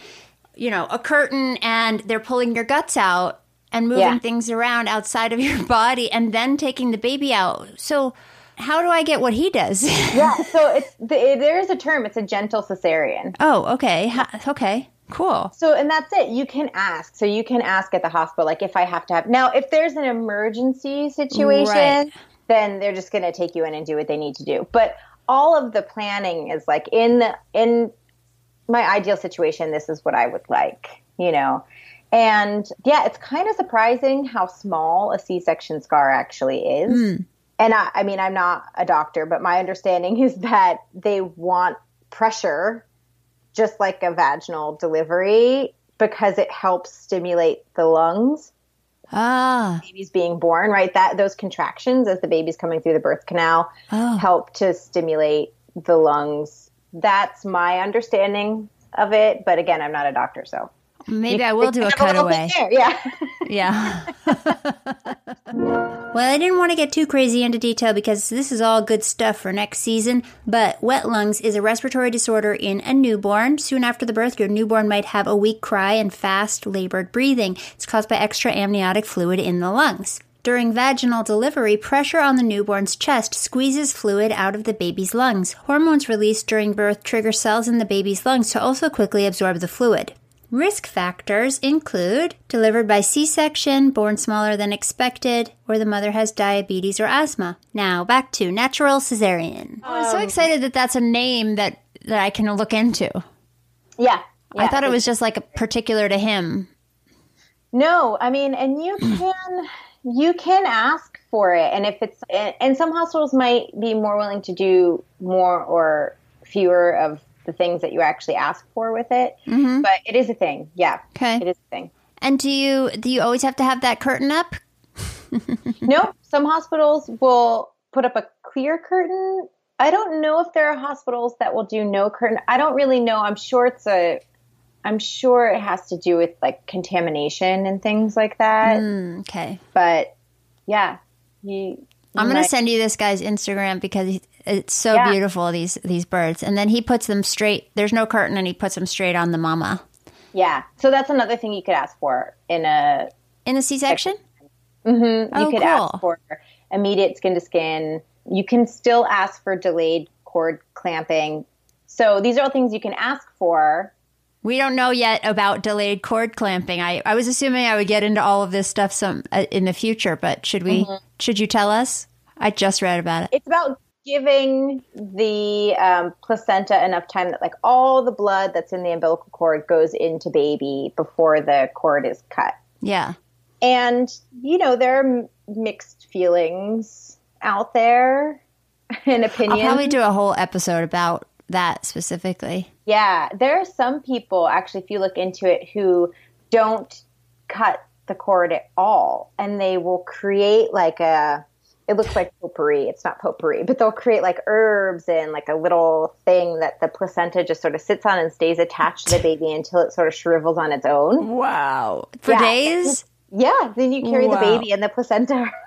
you know a curtain and they're pulling your guts out and moving Yeah. things around outside of your body and then taking the baby out so how do i get what he does yeah, so it's the, there is a term. It's a gentle cesarean. oh okay Ha- okay cool So, and that's it. You can ask. So you can ask at the hospital, like if I have to have. Now, if there's an emergency situation, Right. Then they're just going to take you in and do what they need to do. But all of the planning is like in the in my ideal situation. This is what I would like, you know. And yeah, it's kind of surprising how small a C-section scar actually is. Hmm. And I, I mean, I'm not a doctor, but my understanding is that they want pressure just like a vaginal delivery because it helps stimulate the lungs ah. Baby's being born right? That those contractions as the baby's coming through the birth canal Oh. help to stimulate the lungs. That's my understanding of it but again i'm not a doctor so maybe i will do a cutaway there, yeah Yeah. well, I didn't want to get too crazy into detail because this is all good stuff for next season. But wet lungs is a respiratory disorder in a newborn. Soon after the birth, your newborn might have a weak cry and fast labored breathing. It's caused by extra amniotic fluid in the lungs. During vaginal delivery, pressure on the newborn's chest squeezes fluid out of the baby's lungs. Hormones released during birth trigger cells in the baby's lungs to also quickly absorb the fluid. Risk factors include delivered by C section, born smaller than expected, or the mother has diabetes or asthma. Now, back to natural cesarean. Um, I'm so excited that that's a name that, that I can look into. yeah, I thought it was just like a particular to him. No, I mean, and you can you can ask for it, and if it's and and some hospitals might be more willing to do more or fewer of the things that you actually ask for with it. But it is a thing, yeah. Okay. it is a thing. And do you do you always have to have that curtain up? no, some hospitals will put up a clear curtain. I don't know if there are hospitals that will do no curtain. I don't really know. I'm sure it's a. I'm sure it has to do with like contamination and things like that. Mm, okay. But yeah, you. I'm going to send you this guy's Instagram because he- It's so Yeah. beautiful these these birds. And then he puts them straight. There's no curtain, and he puts them straight on the mama Yeah. So that's another thing you could ask for in a in a C-section. you Oh, could cool. ask for immediate skin to skin. You can still ask for delayed cord clamping. So these are all things you can ask for. We don't know yet about delayed cord clamping. I, I was assuming I would get into all of this stuff some uh, in the future, but should we? Mm-hmm. Should you tell us? I just read about it. It's about giving the um, placenta enough time that like all the blood that's in the umbilical cord goes into baby before the cord is cut. Yeah. And you know there are mixed feelings out there and opinions. I'll probably do a whole episode about that specifically. Yeah, there are some people actually, if you look into it, who don't cut the cord at all, and they will create like a. It looks like potpourri. It's not potpourri, but they'll create like herbs and like a little thing that the placenta just sort of sits on and stays attached to the baby until it sort of shrivels on its own. Wow. For Yeah. days? Yeah, then you carry Wow. the baby and the placenta.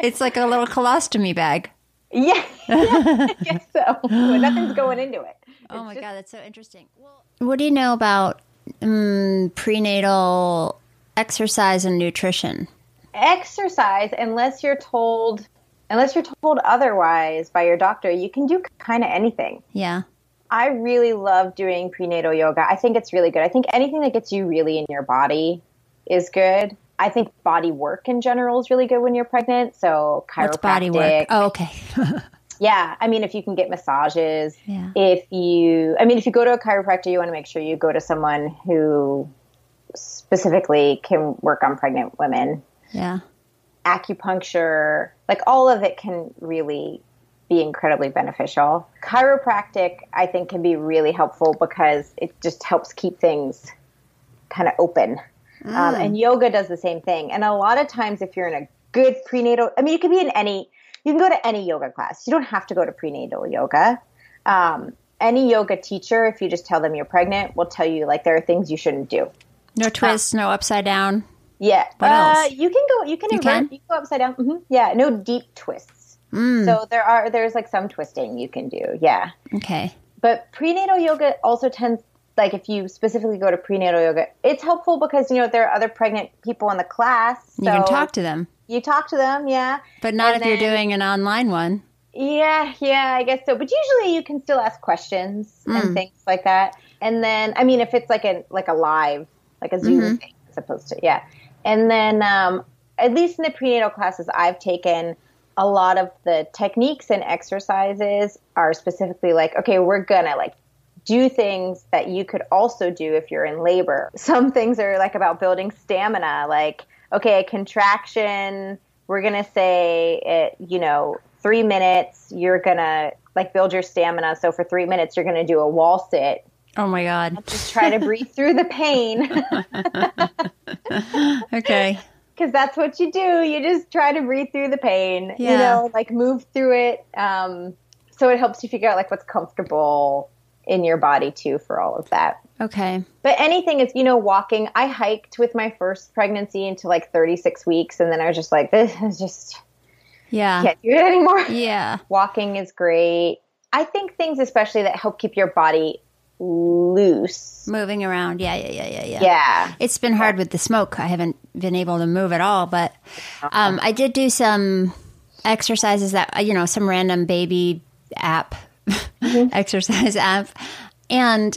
It's like a little colostomy bag. yeah, yeah, I guess so. But nothing's going into it. Oh my god, that's so interesting. Well, What do you know about um, prenatal exercise and nutrition? Exercise unless you're told unless you're told otherwise by your doctor you can do kind of anything Yeah. i really love doing prenatal yoga i think it's really good i think anything that gets you really in your body is good i think body work in general is really good when you're pregnant so chiropractic What's body work? Oh, okay. yeah i mean if you can get massages Yeah. if you i mean if you go to a chiropractor you want to make sure you go to someone who specifically can work on pregnant women yeah. acupuncture, like all of it can really be incredibly beneficial. Chiropractic, I think, can be really helpful because it just helps keep things kind of open. Um, and yoga does the same thing. And a lot of times, if you're in a good prenatal, I mean, you can be in any, you can go to any yoga class. You don't have to go to prenatal yoga. Um, any yoga teacher, if you just tell them you're pregnant, will tell you like there are things you shouldn't do. No twists, no upside down. Yeah. What uh, else? You can go. You can You invert. can? You can go upside down. hmm Yeah. No deep twists. Mm. So there are there's like some twisting you can do. Yeah. Okay. But prenatal yoga also tends like if you specifically go to prenatal yoga, it's helpful because you know there are other pregnant people in the class. You can talk to them, You talk to them. Yeah. but not And if you're doing an online one. Yeah, yeah, I guess so. But usually you can still ask questions Mm. and things like that. And then, I mean, if it's like a like a live, like a Zoom Mm-hmm. thing, as opposed to yeah. And then, um, at least in the prenatal classes I've taken, a lot of the techniques and exercises are specifically like, okay, we're gonna like do things that you could also do if you're in labor. Some things are like about building stamina, like, okay, a contraction, we're to say it, you know, three minutes, you're to like build your stamina. So for three minutes, you're to do a wall sit. Oh my god. Just try to breathe through the pain Okay. because that's what you do. You just try to breathe through the pain, Yeah. you know, like move through it. Um, so it helps you figure out like what's comfortable in your body too for all of that. Okay. But anything is, you know, walking. I hiked with my first pregnancy into like 36 weeks, and then I was just like, this is just Yeah. can't do it anymore. Yeah. Walking is great. I think things, especially that help keep your body loose. Moving around. Yeah, yeah, yeah, yeah, yeah. Yeah. It's been hard with the smoke. I haven't been able to move at all, but um, I did do some exercises that, you know, some random baby app, exercise app. And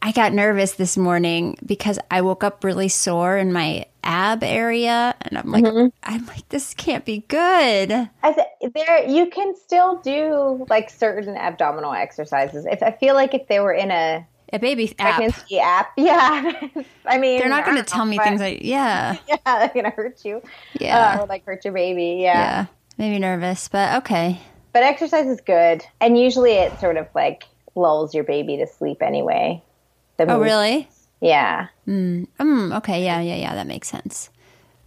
I got nervous this morning because I woke up really sore in my ab area. And I'm like, I'm like, this can't be good. I th- there you can still do like certain abdominal exercises. If I feel like if they were in a A baby pregnancy app, yeah. I mean, They're not going to tell me things like, yeah, yeah, they're gonna hurt you. Yeah. uh, or like hurt your baby. Yeah. yeah, made me nervous, but okay. But exercise is good, and usually it sort of like lulls your baby to sleep anyway. The Oh, move- really? Yeah. Mm, okay, yeah, yeah, yeah, that makes sense.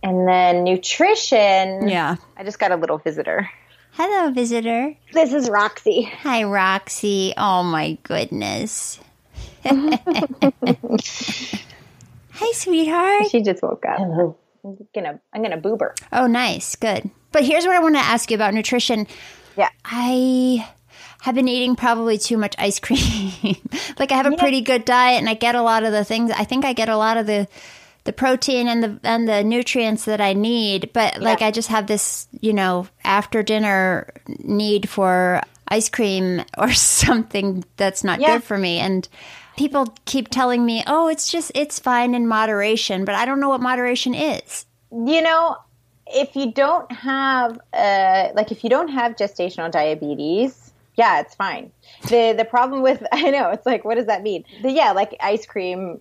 And then nutrition. Yeah. I just got a little visitor. Hello, visitor. This is Roxy. Hi, Roxy. Oh my goodness. Hi, sweetheart. She just woke up. Hello. I'm gonna I'm gonna boob her. Oh, nice. Good. But here's what I want to ask you about nutrition. Yeah. I have been eating probably too much ice cream. like I have a pretty good diet and I get a lot of the things. I think I get a lot of the the protein and the and the nutrients that I need, but like I just have this, you know, after dinner need for ice cream or something that's not Yeah. good for me and people keep telling me, "Oh, it's just it's fine in moderation," but I don't know what moderation is. you know if you don't have uh like if you don't have gestational diabetes yeah it's fine the the problem with i know it's like what does that mean but yeah like ice cream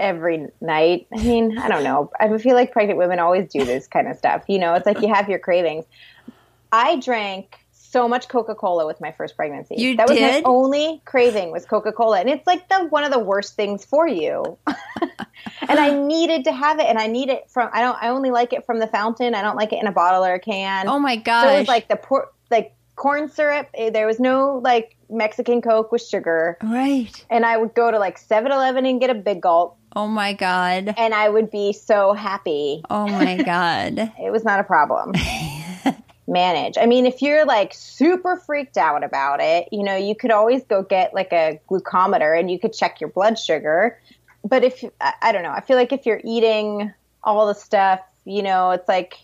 every night i mean i don't know i feel like pregnant women always do this kind of stuff you know it's like you have your cravings i drank so much coca-cola with my first pregnancy You that was my did? only craving was coca-cola and it's like the one of the worst things for you and I needed to have it, and I need it from. I don't. I only like it from the fountain. I don't like it in a bottle or a can. Oh my So it was like the por- like corn syrup. eh, There was no like Mexican Coke with sugar, right. and I would go to like 7-Eleven and get a big gulp, Oh my god. and I would be so happy. Oh my god. It was not a problem. Manage. I mean, if you're like super freaked out about it, you know, you could always go get like a glucometer and you could check your blood sugar. But if I I don't know, I feel like if you're eating all the stuff, you know, it's like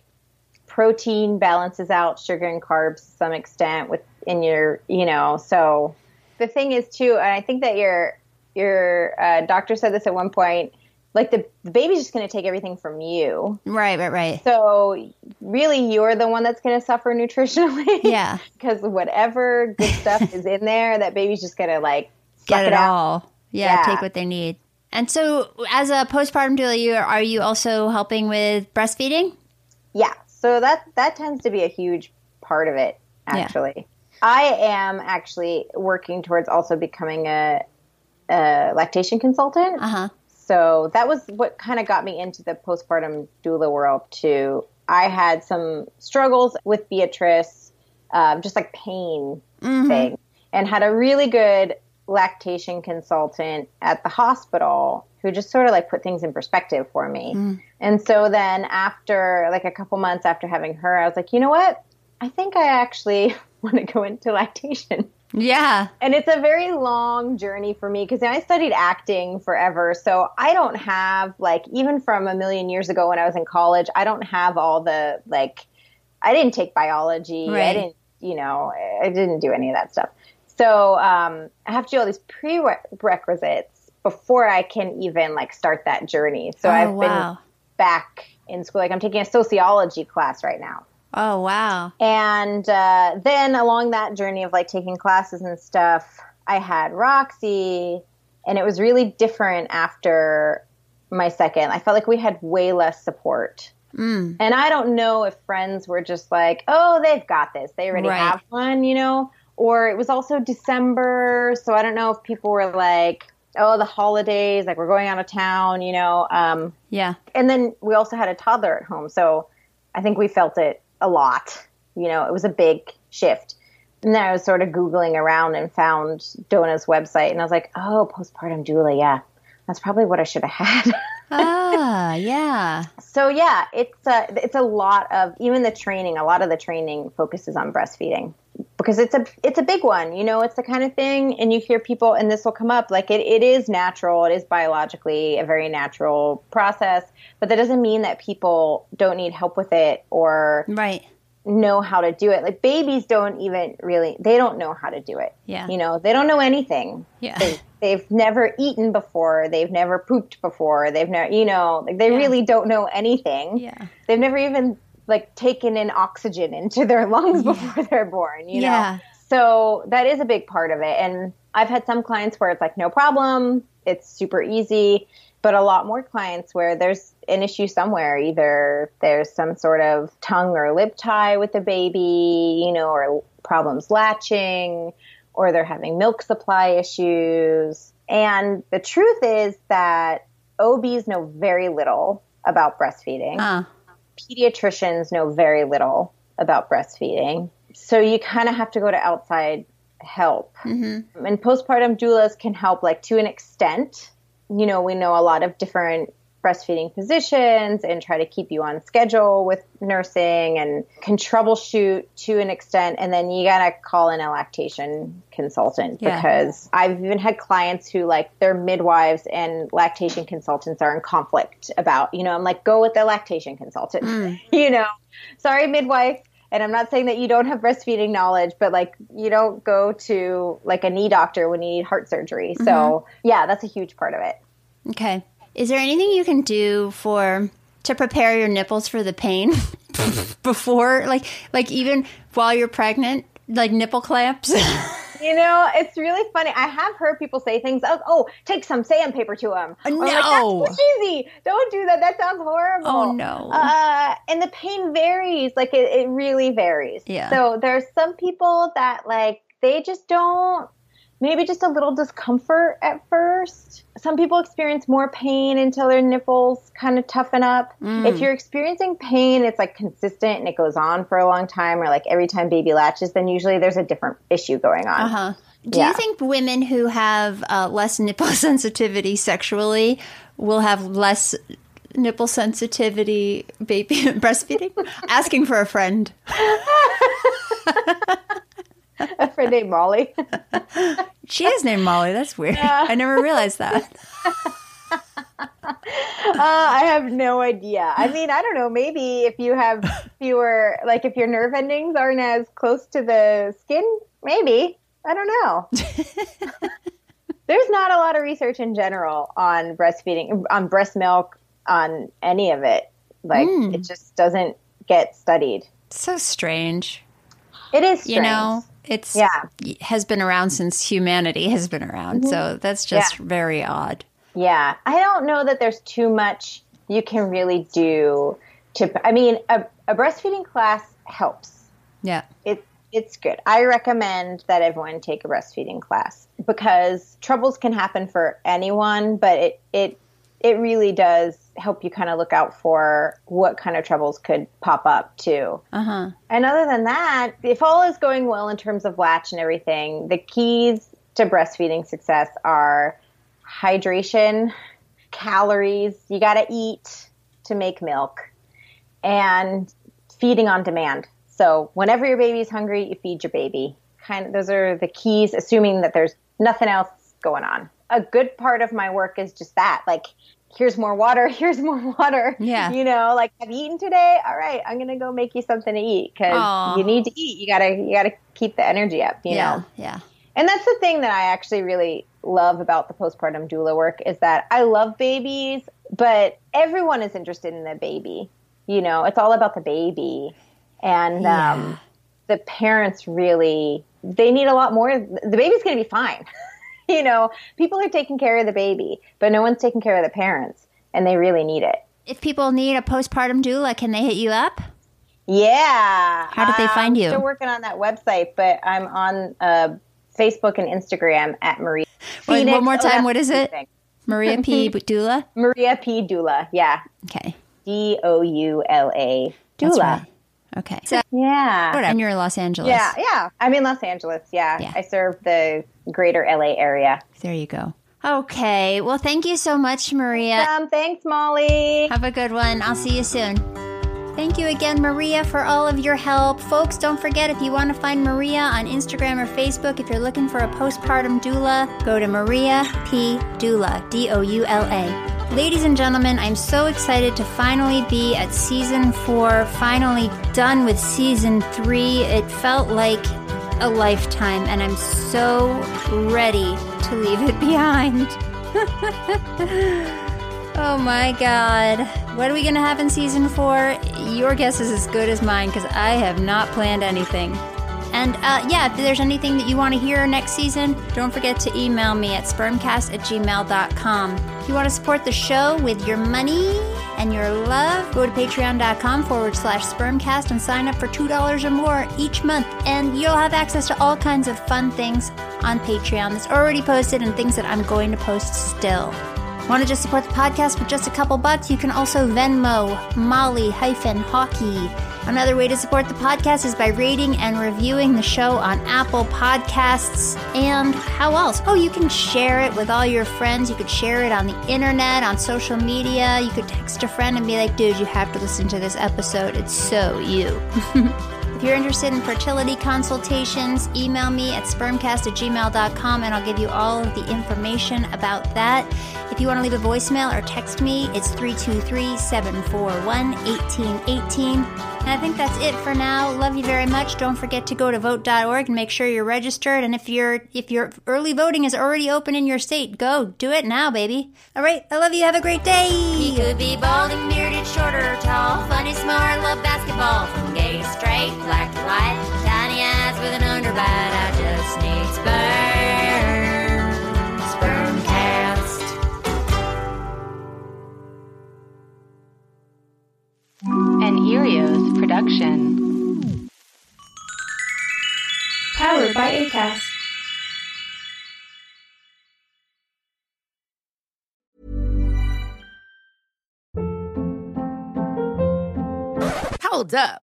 protein balances out sugar and carbs to some extent within your, you know. So the thing is too, and I think that your your uh, doctor said this at one point. Like the, the baby's just going to take everything from you. Right, right, right. So really, you're the one that's going to suffer nutritionally. Yeah. because whatever good stuff is in there, that baby's just going to like Get suck it all. Yeah, Yeah. take what they need. And so, as a postpartum doula, you are you also helping with breastfeeding? Yeah. So that that tends to be a huge part of it. Actually, I am actually working towards also becoming a, a lactation consultant. Uh huh. So that was what kind of got me into the postpartum doula world too. I had some struggles with Beatrice, um, just like pain thing, and had a really good lactation consultant at the hospital who just sort of like put things in perspective for me. Mm. And so then after like a couple months after having her, I was like, you know what? I think I actually want to go into lactation. Yeah. And it's a very long journey for me because I studied acting forever. So I don't have, like, even from a million years ago when I was in college, I don't have all the, like, I didn't take biology. I didn't, you know, I didn't do any of that stuff. So um, I have to do all these prerequisites before I can even, like, start that journey. So oh I've wow. been back in school. Like, I'm taking a sociology class right now. Oh wow. And uh, then along that journey of like taking classes and stuff, I had Roxy, and it was really different after my second. I felt like we had way less support. Mm. And I don't know if friends were just like, oh, they've got this. They already Right. have one, you know? Or it was also December. So I don't know if people were like, oh, the holidays, like we're going out of town, you know? Um, Yeah. and then we also had a toddler at home so i think we felt it a lot you know it was a big shift and then i was sort of googling around and found dona's website and i was like oh postpartum doula yeah that's probably what i should have had Ah, yeah. so yeah it's a, it's a lot of even the training a lot of the training focuses on breastfeeding because it's a it's a big one you know it's the kind of thing and you hear people and this will come up like it, it is natural it is biologically a very natural process but that doesn't mean that people don't need help with it or Right. know how to do it like babies don't even really they don't know how to do it Yeah. you know they don't know anything Yeah. they, they've never eaten before they've never pooped before they've never you know like they really don't know anything Yeah. they've never even like taken in oxygen into their lungs before they're born you know? So that is a big part of it. And i've had some clients where it's like no problem it's super easy. But a lot more clients where there's an issue somewhere. Either there's some sort of tongue or lip tie with the baby you know or problems latching or they're having milk supply issues. And the truth is that obs know very little about breastfeeding. Uh, pediatricians know very little about breastfeeding. So you kind of have to go to outside help. mhm. And postpartum doulas can help, like to an extent. You know, we know a lot of different breastfeeding physicians and try to keep you on schedule with nursing and can troubleshoot to an extent. And then you got to call in a lactation consultant Yeah. because I've even had clients who like their midwives and lactation consultants are in conflict about, you know, I'm like, go with the lactation consultant, mm. you know, sorry, midwife. And I'm not saying that you don't have breastfeeding knowledge, but like you don't go to like a knee doctor when you need heart surgery. So mm-hmm. yeah, that's a huge part of it. Okay. Is there anything you can do for to prepare your nipples for the pain before, like, like even while you're pregnant, like nipple clamps? You know, it's really funny. I have heard people say things like, "Oh, take some sandpaper to them." No. like, that's cheesy. Don't do that. That sounds horrible. Oh, no. Uh, and the pain varies. Like it, it really varies. Yeah. So there's some people that like they just don't. Maybe just a little discomfort at first. Some people experience more pain until their nipples kind of toughen up. Mm. If you're experiencing pain, it's like consistent and it goes on for a long time, or like every time baby latches, then usually there's a different issue going on. Uh huh. Do Yeah. you think women who have uh, less nipple sensitivity sexually will have less nipple sensitivity baby breastfeeding? Asking for a friend. A friend named Molly. She is named Molly. That's weird. I never realized that. Uh, I have no idea. I mean, I don't know. Maybe if you have fewer, like if your nerve endings aren't as close to the skin, maybe. I don't know. There's not a lot of research in general on breastfeeding, on breast milk, on any of it. Like, it just doesn't get studied. So strange. It is, You know, it's Yeah. has been around since humanity has been around. Mm-hmm. So that's just very odd. Yeah, I don't know that there's too much you can really do to. I mean, a, a breastfeeding class helps. Yeah. It it's good. I recommend that everyone take a breastfeeding class because troubles can happen for anyone, but it it it really does help you kind of look out for what kind of troubles could pop up too. Uh huh. And other than that, if all is going well in terms of latch and everything, the keys to breastfeeding success are hydration, calories, you got to eat to make milk, and feeding on demand. So whenever your baby's hungry, you feed your baby. Kind of those are the keys assuming that there's nothing else going on. A good part of my work is just that. Like here's more water, here's more water. Yeah. You know, like have you eaten today? All right, I'm going to go make you something to eat cuz you need to eat. You got to you got to keep the energy up, you yeah. know. Yeah. And that's the thing that I actually really love about the postpartum doula work is that I love babies, but everyone is interested in the baby. You know, it's all about the baby. And Yeah. um, the parents really, they need a lot more. The baby's going to be fine. you know, people are taking care of the baby, but no one's taking care of the parents, and they really need it. If people need a postpartum doula, can they hit you up? Yeah. How did they find you? I'm you? Still working on that website, but I'm on uh, Facebook and Instagram at Maria. Wait, Phoenix. one more Oh, time, that's what is it? Maria P. doula. Maria P. Doula. Yeah. Okay. D O U L A. Doula. right. Okay. So, Yeah. and you're in Los Angeles. Yeah. Yeah. I'm in Los Angeles. Yeah. Yeah. I serve the greater LA area. There you go. Okay. Well, thank you so much, Maria. Um, thanks, Molly. Have a good one. I'll see you soon. Thank you again, Maria, for all of your help. Folks, don't forget if you want to find Maria on Instagram or Facebook, if you're looking for a postpartum doula, go to Maria P. Doula, D O U L A. Ladies and gentlemen, I'm so excited to finally be at season four, finally done with season three. It felt like a lifetime, and I'm so ready to leave it behind. Oh my god. What are we going to have in season four? Your guess is as good as mine because I have not planned anything. And uh, yeah, if there's anything that you want to hear next season, don't forget to email me at spermcast at gmail.com. If you want to support the show with your money and your love, go to patreon.com forward slash spermcast and sign up for $2 or more each month. And you'll have access to all kinds of fun things on Patreon that's already posted and things that I'm going to post still. Want to just support the podcast with just a couple bucks? You can also Venmo Molly hyphen Hawkey. Another way to support the podcast is by rating and reviewing the show on Apple Podcasts. And how else? Oh, you can share it with all your friends. You could share it on the internet, on social media. You could text a friend and be like, dude, you have to listen to this episode. It's so you. If you're interested in fertility consultations, email me at spermcast at gmail.com and I'll give you all of the information about that. If you want to leave a voicemail or text me, it's 323 741 1818. And I think that's it for now. Love you very much. Don't forget to go to vote.org and make sure you're registered. And if your if your early voting is already open in your state, go do it now, baby. All right, I love you. Have a great day. He could be bearded, short or tall, funny, smart, love basketball, from gay to straight, black to white, tiny eyes with an underbite. I just An Earios production. Powered by ACAST. Hold up.